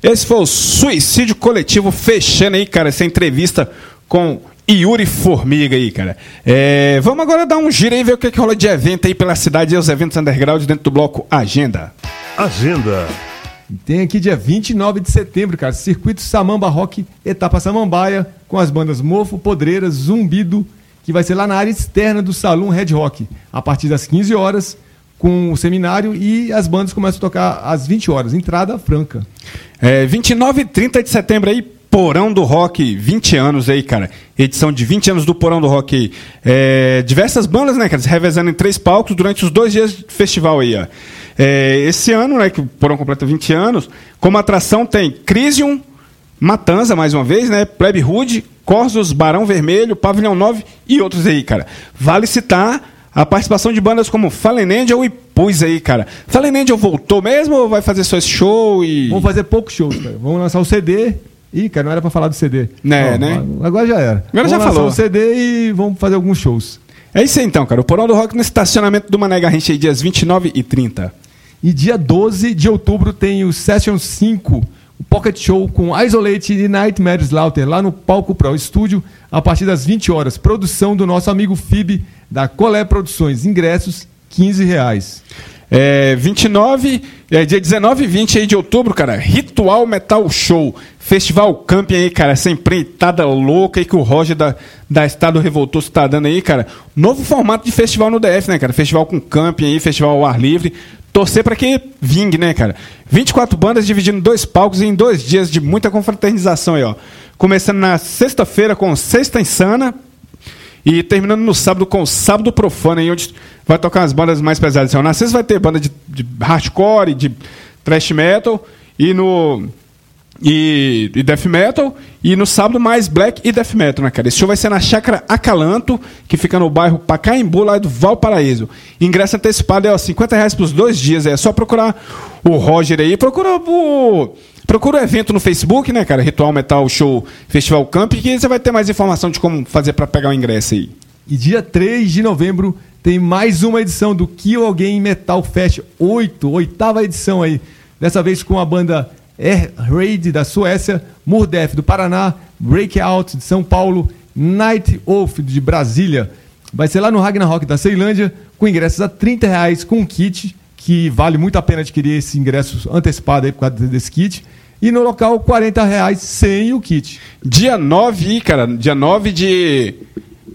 Esse foi o Suicídio Coletivo fechando aí, cara, essa entrevista com Yuri Formiga aí, cara. É, vamos agora dar um giro aí, ver o que, que rola de evento aí pela cidade e os eventos underground dentro do bloco Agenda. Agenda. Tem aqui dia 29 de setembro, cara, Circuito Samamba Rock, etapa Samambaia, com as bandas Mofo, Podreiras, Zumbido, que vai ser lá na área externa do Salão Red Rock, a partir das 15 horas, com o seminário e as bandas começam a tocar às 20 horas, entrada franca. É, 29 e 30 de setembro aí, Porão do Rock, 20 anos aí, cara. Edição de 20 anos do Porão do Rock aí. É, diversas bandas, né, cara, se revezando em três palcos durante os dois dias de festival aí, ó. É, esse ano, né, que o Porão completa 20 anos, como atração tem Crisium, Matanza, mais uma vez, né, Plebe Hood, Corsos, Barão Vermelho, Pavilhão 9 e outros aí, cara. Vale citar a participação de bandas como Fallen Angel e Pus aí, cara. Fallen Angel voltou mesmo ou vai fazer só esse show e... Vamos fazer poucos shows, cara. Vamos lançar o CD. Ih, cara, não era pra falar do CD. Né, né? Agora já era. Agora vamos já falou. o CD e vamos fazer alguns shows. É isso aí então, cara. O Porão do Rock no estacionamento do Mané Garrincha aí, dias 29 e 30. E dia 12 de outubro tem o Session 5, o Pocket Show com Isolate e Nightmare Slaughter, lá no Palco Pro Estúdio, a partir das 20 horas. Produção do nosso amigo Fib, da Colé Produções. Ingressos, 15 reais. É, 29, é, dia 19 e 20 aí de outubro, cara, Ritual Metal Show. Festival Camping aí, cara, essa empreitada louca aí que o Roger da, da Estado Revoltoso tá dando aí, cara. Novo formato de festival no DF, né, cara? Festival com camping aí, festival ao ar livre. Torcer pra que vingue, né, cara? 24 bandas dividindo dois palcos em dois dias de muita confraternização aí, ó. Começando na sexta-feira com Sexta Insana, e terminando no sábado com Sábado Profano, aí, onde vai tocar as bandas mais pesadas. Na sexta vai ter banda de, de hardcore, de thrash metal, e no. E, e death metal, e no sábado mais black e death metal, né, cara? Esse show vai ser na Chácara Acalanto, que fica no bairro Pacaembu, lá do Valparaíso. Ingresso antecipado é ó, 50 reais pros dois dias, é só procurar o Roger aí, procura o. Procura o evento no Facebook, né, cara? Ritual Metal Show Festival Camp, que você vai ter mais informação de como fazer pra pegar o ingresso aí. E dia 3 de novembro tem mais uma edição do Kill Again Metal Fest 8, oitava edição aí. Dessa vez com a banda Air Raid da Suécia, Murdef do Paraná, Breakout de São Paulo, Night Off de Brasília. Vai ser lá no Ragnarok da Ceilândia, com ingressos a 30 reais com kit, que vale muito a pena adquirir esse ingresso antecipado aí por causa desse kit. E no local, 40 reais sem o kit. Dia 9, aí, cara, dia 9 de,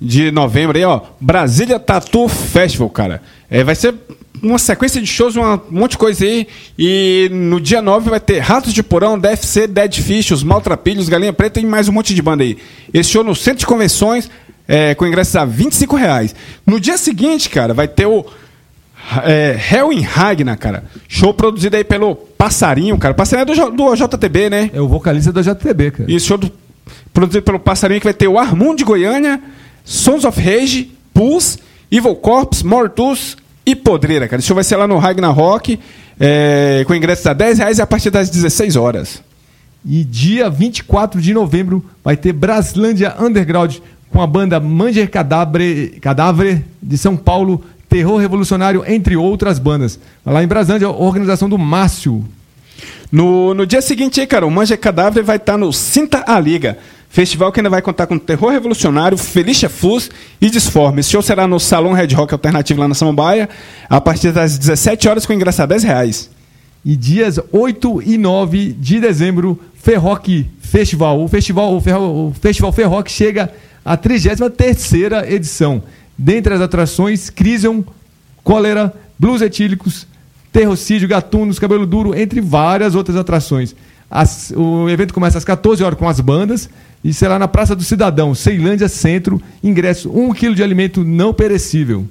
de novembro aí, ó, Brasília Tattoo Festival, cara. É, vai ser uma sequência de shows, uma- um monte de coisa aí. E no dia 9 vai ter Ratos de Porão, DFC, Dead Fish, os Maltrapilhos, Galinha Preta e mais um monte de banda aí. Esse show no Centro de Convenções, é, com ingressos a 25 reais. No dia seguinte, cara, vai ter o é, Hell in Ragnar, cara. Show produzido aí pelo Passarinho, cara. Passarinho é do, do JTB, né? É o vocalista da JTB, cara. E show do- produzido pelo Passarinho que vai ter o Armund de Goiânia, Sons of Rage, Pulse, Evil Corps, Mortus e Podreira, cara. Show vai ser lá no Ragnarok, é, com ingressos a 10 reais a partir das 16 horas. E dia 24 de novembro vai ter Braslândia Underground com a banda Manger Cadáver, Cadáver de São Paulo, Terror Revolucionário, entre outras bandas. Vai Lá em Braslândia, a organização do Márcio. No, no dia seguinte, cara, o Manja Cadáver vai estar no Sinta a Liga. Festival que ainda vai contar com Terror Revolucionário, Felicia Fus e Disforme. Esse show será no Salão Red Rock Alternativo lá na Samambaia, a partir das 17 horas com ingresso a 10 reais. E dias 8 e 9 de dezembro, Ferroc Festival. O festival, o Ferro- o festival chega à 33ª edição. Dentre as atrações, Crisium, Cólera, Blues Etílicos, Terrocídio, Gatunos, Cabelo Duro, entre várias outras atrações. As- o evento começa às 14 horas com as bandas e será na Praça do Cidadão, Ceilândia Centro, ingresso 1 kg de alimento não perecível.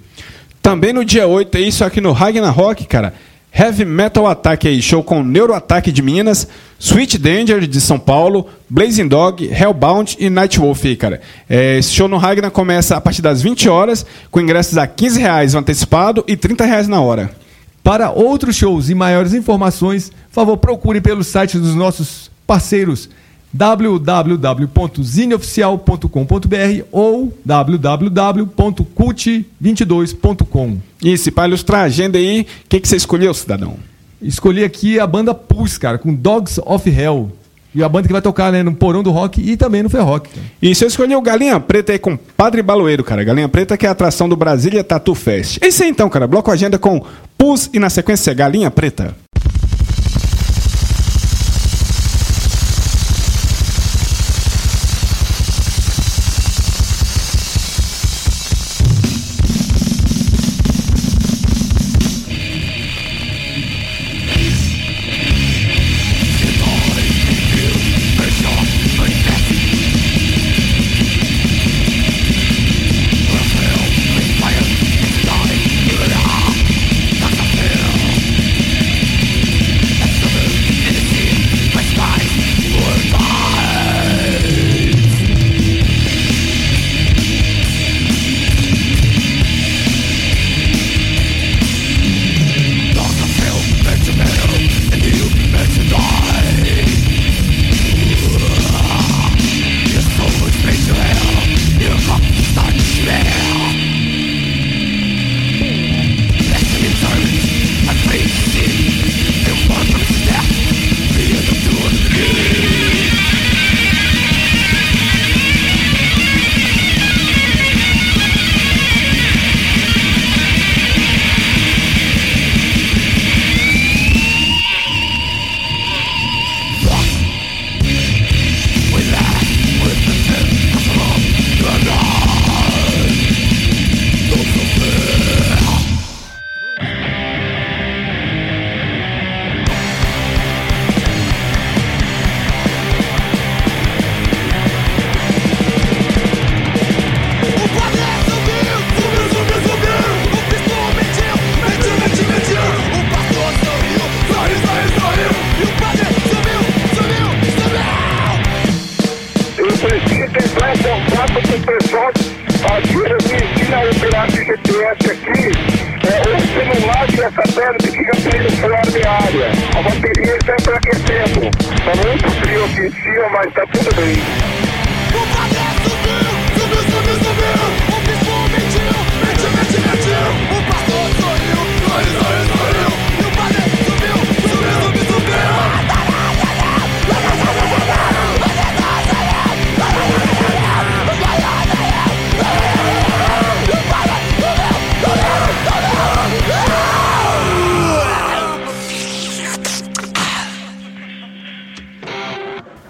Também no dia 8, é isso aqui no Ragnarok, cara. Heavy Metal Attack aí, show com Neuroattack de Minas, Sweet Danger de São Paulo, Blazing Dog, Hellbound e Nightwolf aí, cara. É, esse show no Ragnar começa a partir das 20 horas, com ingressos a 15 reais antecipado e 30 reais na hora. Para outros shows e maiores informações, por favor, procure pelo site dos nossos parceiros www.zineoficial.com.br ou www.cult22.com. Isso, e para ilustrar a agenda aí, o que, que você escolheu, cidadão? escolhi aqui a banda Pulse, cara, com Dogs of Hell. E a banda que vai tocar né, no Porão do Rock e também no Ferrock. cara. E se eu escolhi o Galinha Preta aí com Padre Baloeiro, cara. Galinha Preta que é a atração do Brasília Tattoo Fest. É isso aí então, cara. Bloco agenda com Pus e na sequência Galinha Preta.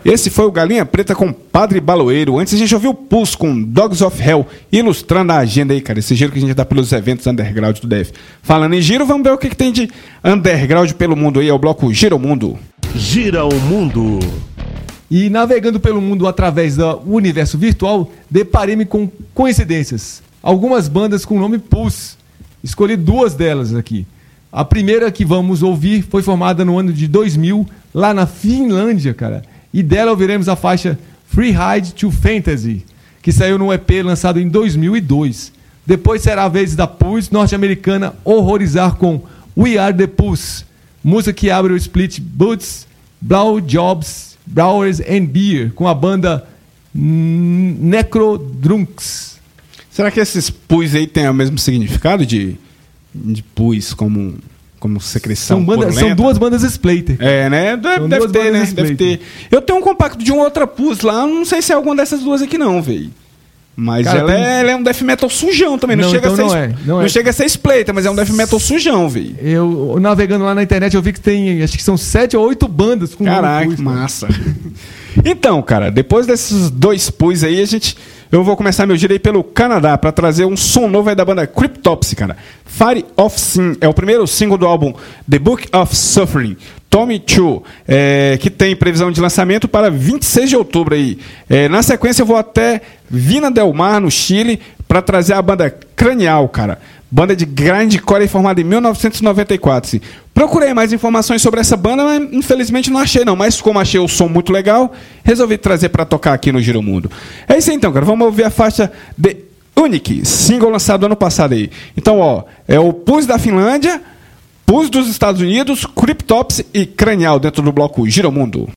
Esse foi o Galinha Preta com Padre Baloeiro. Antes a gente ouviu o Pulse com Dogs of Hell, ilustrando a agenda aí, cara. Esse giro que a gente dá pelos eventos underground do DF. Falando em giro, vamos ver o que, que tem de underground pelo mundo aí. É o bloco Gira o Mundo. Gira o mundo. E navegando pelo mundo através do universo virtual, deparei-me com coincidências. Algumas bandas com o nome Pulse. Escolhi duas delas aqui. A primeira que vamos ouvir foi formada no ano de 2000, lá na Finlândia, cara. E dela ouviremos a faixa Free Ride to Fantasy, que saiu num EP lançado em 2002. Depois será a vez da Pulse norte-americana horrorizar com We Are the Pulse, música que abre o split Boots, Blow Jobs, Browers and Beer, com a banda Necrodrunks. Será que esses pus aí têm o mesmo significado de, de pus como, como secreção? São, banda- são duas bandas Splater. É, né? Deve, deve ter, né? Deve ter. Eu tenho um compacto de uma outra pus lá, não sei se é alguma dessas duas aqui não, velho. Mas Cara, ela, tem- é, ela é um death metal sujão também. Não, Não, chega então a ser, não é, não não é. chega a ser splater, mas é um death metal sujão, velho. Eu, navegando lá na internet, eu vi que tem, acho que são sete ou oito bandas com Caraca, que Pulse, cara. massa. Então, cara, depois desses dois pus aí, a gente. Eu vou começar meu giro aí pelo Canadá para trazer um som novo aí da banda Cryptopsy, cara. Fire of Sin é o primeiro single do álbum The Book of Suffering. Tommy Chu, é, que tem previsão de lançamento para 26 de outubro aí. É, na sequência eu vou até Vina Del Mar, no Chile, para trazer a banda Cranial, cara. Banda de grindcore formada em 1994. Assim. Procurei mais informações sobre essa banda, mas infelizmente não achei não. Mas como achei o som muito legal, resolvi trazer para tocar aqui no Giro Mundo. É isso aí então, cara. Vamos ouvir a faixa The Unique, single lançado ano passado aí. Então, ó, é o Pus da Finlândia, Pus dos Estados Unidos, Cryptops e Cranial dentro do bloco Giro Mundo.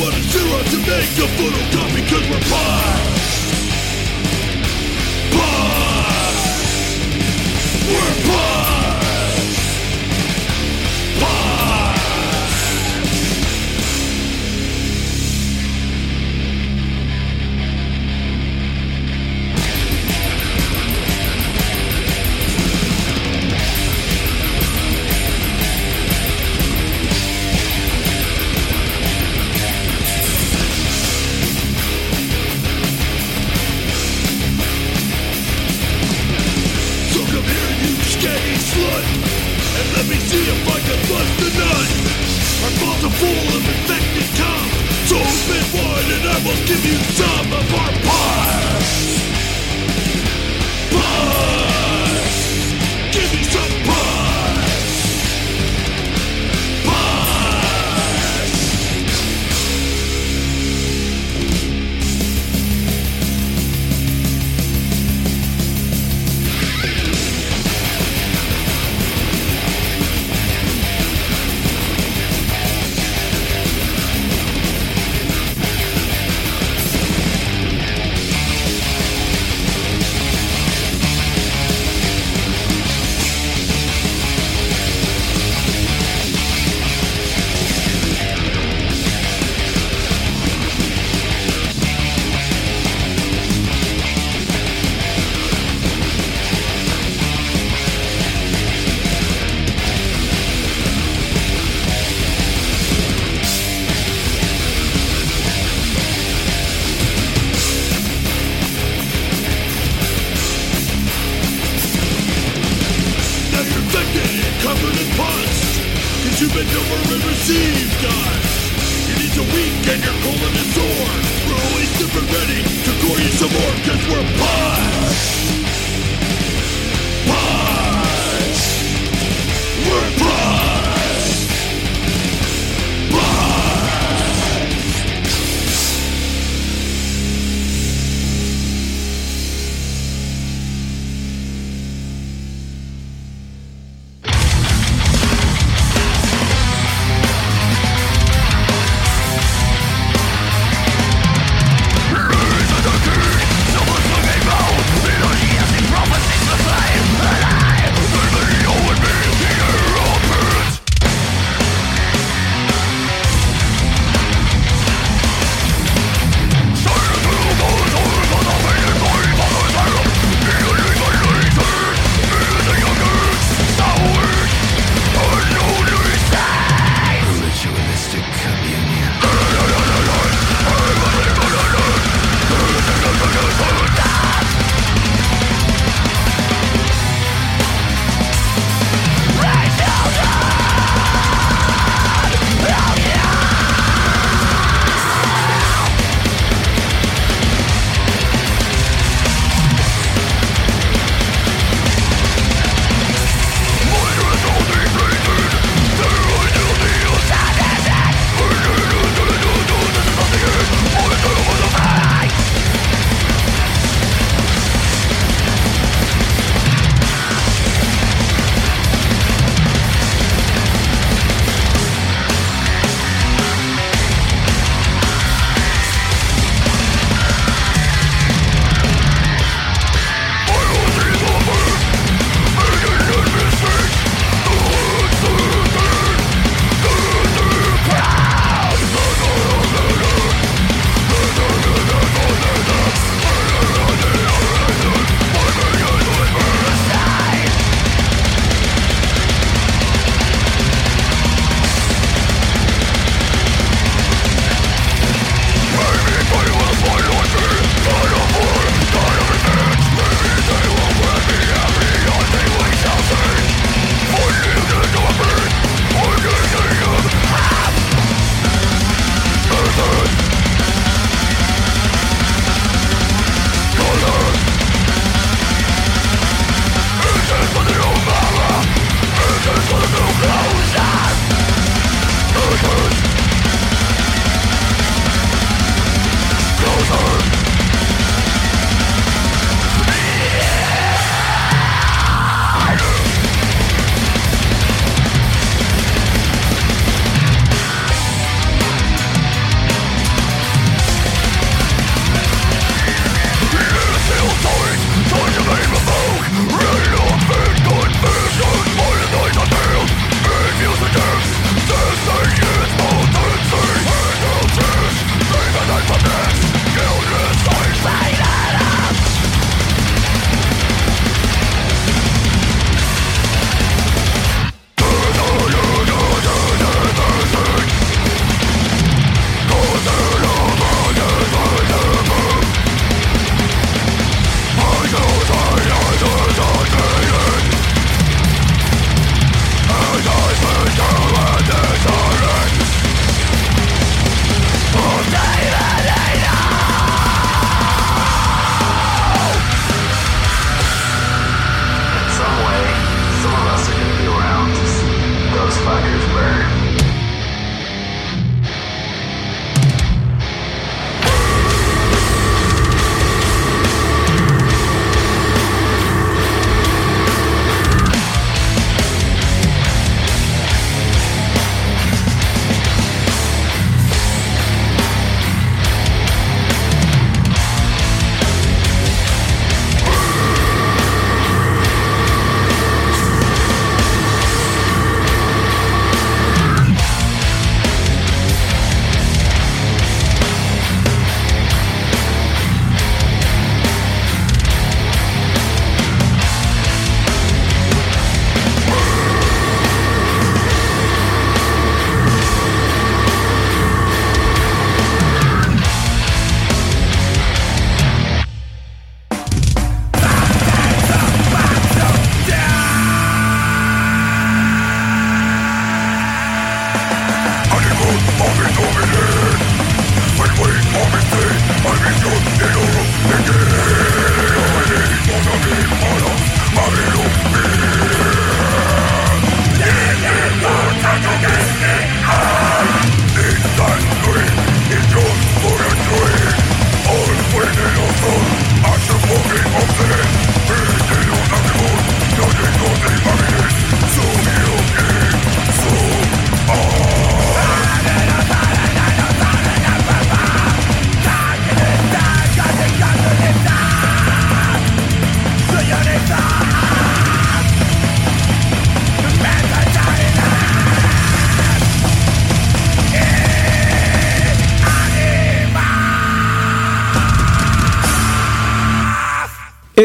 want a zero to make a photocopy cause we're pie.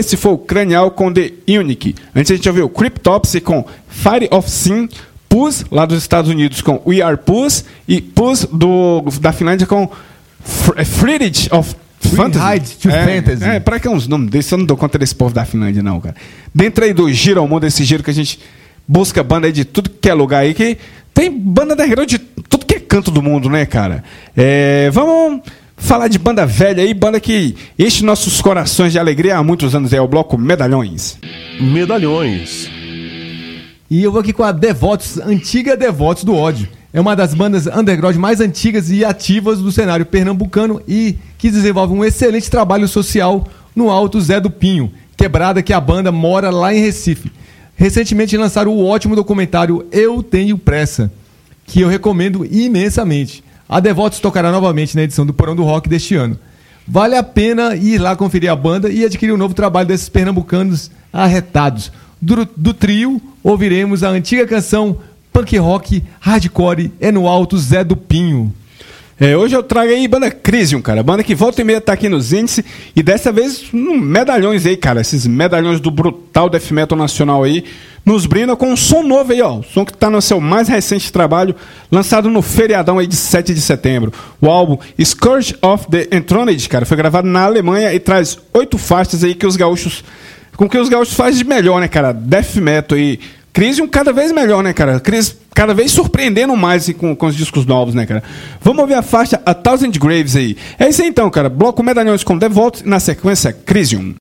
Esse foi o Cranial com The Unique. Antes a gente ouviu Cryptopsy com Fire of Sin, Pus, lá dos Estados Unidos com We Are Pus, e Pus do, da Finlândia com é Freedage of Fantasy. To é, Fantasy. É, pra que uns nomes desses? Eu não dou conta desse povo da Finlândia, não, cara. Dentro aí do Giro ao Mundo, esse giro que a gente busca banda aí de tudo que é lugar aí, que tem banda da de tudo que é canto do mundo, né, cara? É, vamos falar de banda velha aí, banda que enche nossos corações de alegria há muitos anos, é o bloco Medalhões. Medalhões. E eu vou aqui com a Devotos, antiga Devotos do ódio. É uma das bandas underground mais antigas e ativas do cenário pernambucano e que desenvolve um excelente trabalho social no Alto Zé do Pinho, quebrada que a banda mora lá em Recife. Recentemente lançaram o ótimo documentário Eu Tenho Pressa, que eu recomendo imensamente. A Devotos tocará novamente na edição do Porão do Rock deste ano. Vale a pena ir lá conferir a banda e adquirir o novo trabalho desses pernambucanos arretados. Do, do trio, ouviremos a antiga canção punk rock hardcore é no alto Zé do Pinho. É, hoje eu trago aí banda Crisium, cara. Banda que volta e meia tá aqui nos índices. E dessa vez, um medalhões aí, cara. Esses medalhões do brutal death metal nacional aí. Nos brinda com um som novo aí, ó. Som que tá no seu mais recente trabalho, lançado no feriadão aí de 7 de setembro. O álbum Scourge of the Enthroned, cara, foi gravado na Alemanha e traz oito faixas aí que os gaúchos. Com que os gaúchos fazem de melhor, né, cara? Death metal aí. Crisium cada vez melhor, né, cara? Cris cada vez surpreendendo mais com, com os discos novos, né, cara? Vamos ouvir a faixa A Thousand Graves aí. É isso aí então, cara. Bloco Medalhões com The Vault na sequência Crisium.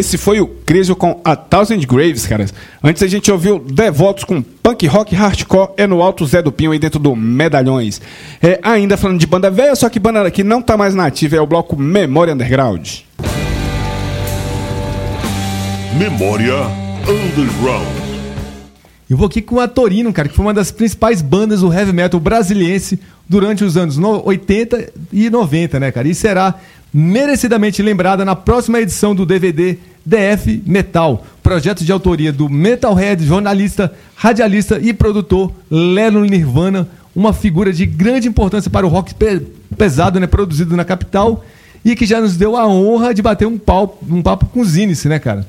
Esse foi o Crisio com A Thousand Graves, cara. Antes a gente ouviu Devotos com Punk Rock Hardcore é no Alto Zé do Pinho aí dentro do Medalhões. É, ainda falando de banda velha, só que banda que não tá mais nativa é o bloco Memória Underground. Memória Underground. Eu vou aqui com a Torino, cara, que foi uma das principais bandas do heavy metal brasiliense durante os anos no- 80 e 90, né, cara? E será merecidamente lembrada na próxima edição do DVD DF Metal, projeto de autoria do metalhead, jornalista, radialista e produtor Lelo Nirvana, uma figura de grande importância para o rock pe- pesado, né, produzido na capital e que já nos deu a honra de bater um, pau, um papo com o Zinice, né, cara?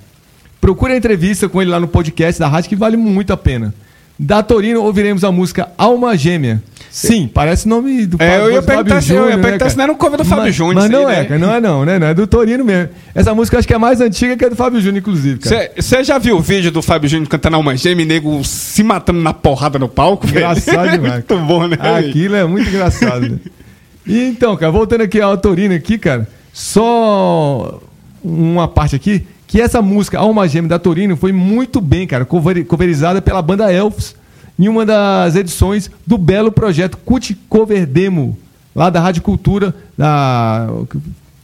Procure a entrevista com ele lá no podcast da rádio que vale muito a pena. Da Torino ouviremos a música Alma Gêmea. Sim, parece nome do É, eu ia perguntar se- eu ia Júnior, perguntar cara? se não era um cover do Fábio Mas- Júnior Mas isso aí, não é, né? cara, não é não, né? Não é do Torino mesmo. Essa música eu acho que é mais antiga que a do Fábio Júnior, inclusive. Você já viu o vídeo do Fábio Júnior cantando Alma Gêmea e nego se matando na porrada no palco? velho? Engraçado demais. Muito bom, né? Aquilo é muito engraçado. né? E então, cara, voltando aqui ao Torino aqui, cara, só uma parte aqui, que essa música Alma Gêmea da Torino foi muito bem, cara, cover- coverizada pela banda Elfos em uma das edições do belo projeto Cult Cover Demo, lá da Rádio Cultura, da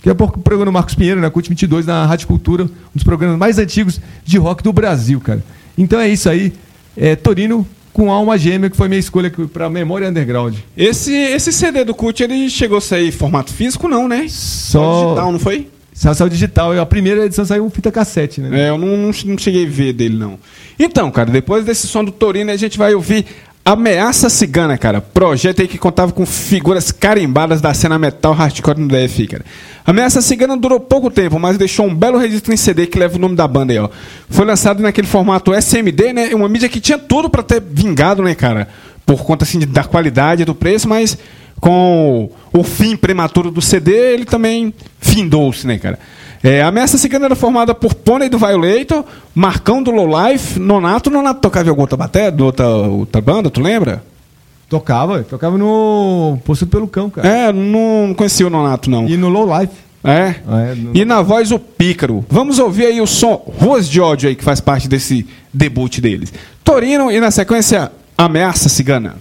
que é o programa do Marcos Pinheiro, né? Cult 22 na Rádio Cultura, um dos programas mais antigos de rock do Brasil, cara. Então é isso aí. É, Torino com Alma Gêmea, que foi minha escolha para Memória Underground. Esse, esse CD do Cult, ele chegou a sair em formato físico, não, né? Só digital, não foi? Só saiu digital. A primeira edição saiu fita cassete, né? É, eu não, não, não cheguei a ver dele, não. Então, cara, depois desse som do Torino, a gente vai ouvir Ameaça Cigana, cara. Projeto aí que contava com figuras carimbadas da cena metal hardcore no DF, cara. Ameaça Cigana durou pouco tempo, mas deixou um belo registro em CD que leva o nome da banda aí, ó. Foi lançado naquele formato SMD, né? Uma mídia que tinha tudo pra ter vingado, né, cara? Por conta, assim, da qualidade do preço, mas com o fim prematuro do CD, ele também findou-se, né, cara? É, a Ameaça Cigana era formada por Pônei do Violator, Marcão do Low Life, Nonato. Nonato tocava em alguma outra bateria, de outra, outra banda, tu lembra? Tocava, tocava no Possuído pelo Cão, cara. É, não conhecia o Nonato, não. E no Low Life. É? É, no- E na voz o Pícaro. Vamos ouvir aí o som Ruas de Ódio aí, que faz parte desse debut deles. Torino e na sequência Ameaça Cigana.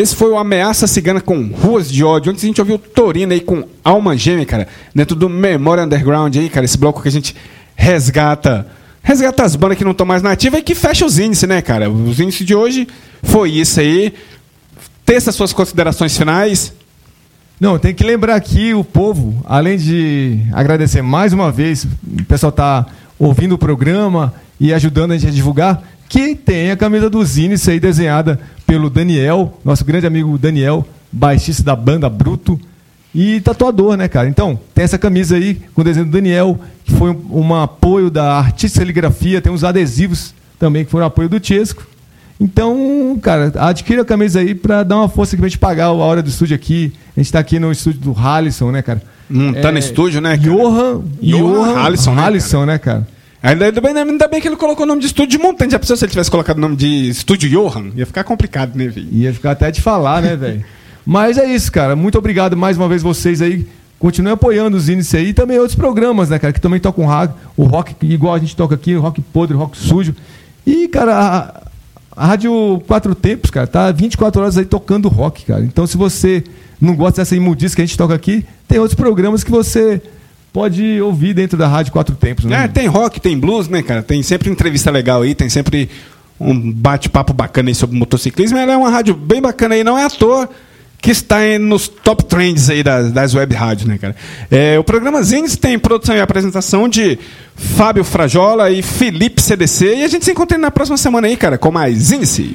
Esse foi o Ameaça Cigana com Ruas de Ódio. Antes a gente ouviu o Torino aí com Alma Gêmea, cara. Dentro do Memória Underground aí, cara. Esse bloco que a gente resgata. Resgata as bandas que não estão mais nativas e que fecha os índices, né, cara? Os índices de hoje foi isso aí. Teça suas considerações finais. Não, tem que lembrar aqui o povo, além de agradecer mais uma vez, o pessoal tá ouvindo o programa e ajudando a gente a divulgar, que tem a camisa do Zines aí desenhada pelo Daniel, nosso grande amigo Daniel, baixista da banda Bruto e tatuador, né, cara? Então, tem essa camisa aí com o desenho do Daniel, que foi um, um apoio da Artista Serigrafia, tem uns adesivos também que foram apoio do Tiesco. Então, cara, adquira a camisa aí pra dar uma força aqui pra gente pagar a hora do estúdio aqui. A gente tá aqui no estúdio do Halisson, né, cara? Montando estúdio, né, cara? Johan, Johan Johan Halisson, né, Halisson, né, cara? Ainda, bem, ainda bem que ele colocou o nome de estúdio de montante. Já pensou se ele tivesse colocado o nome de estúdio Johan? Ia ficar complicado, né, velho? Ia ficar até de falar, né, velho? Mas é isso, cara. Muito obrigado mais uma vez vocês aí. Continuem apoiando os índices aí e também outros programas, né, cara? Que também tocam rock, o rock igual a gente toca aqui, o rock podre, o rock sujo. E, cara, a, a Rádio Quatro Tempos, cara, tá 24 horas aí tocando rock, cara. Então, se você não gosta dessa imundice que a gente toca aqui, tem outros programas que você pode ouvir dentro da Rádio Quatro Tempos, né? É, tem rock, tem blues, né, cara? Tem sempre entrevista legal aí, tem sempre um bate-papo bacana aí sobre motociclismo. Ela é uma rádio bem bacana aí, não é à toa que está nos top trends aí das, das web rádios, né, cara? É, o programa Zines tem produção e apresentação de Fábio Frajola e Felipe CDC. E a gente se encontra na próxima semana aí, cara, com mais Zinice.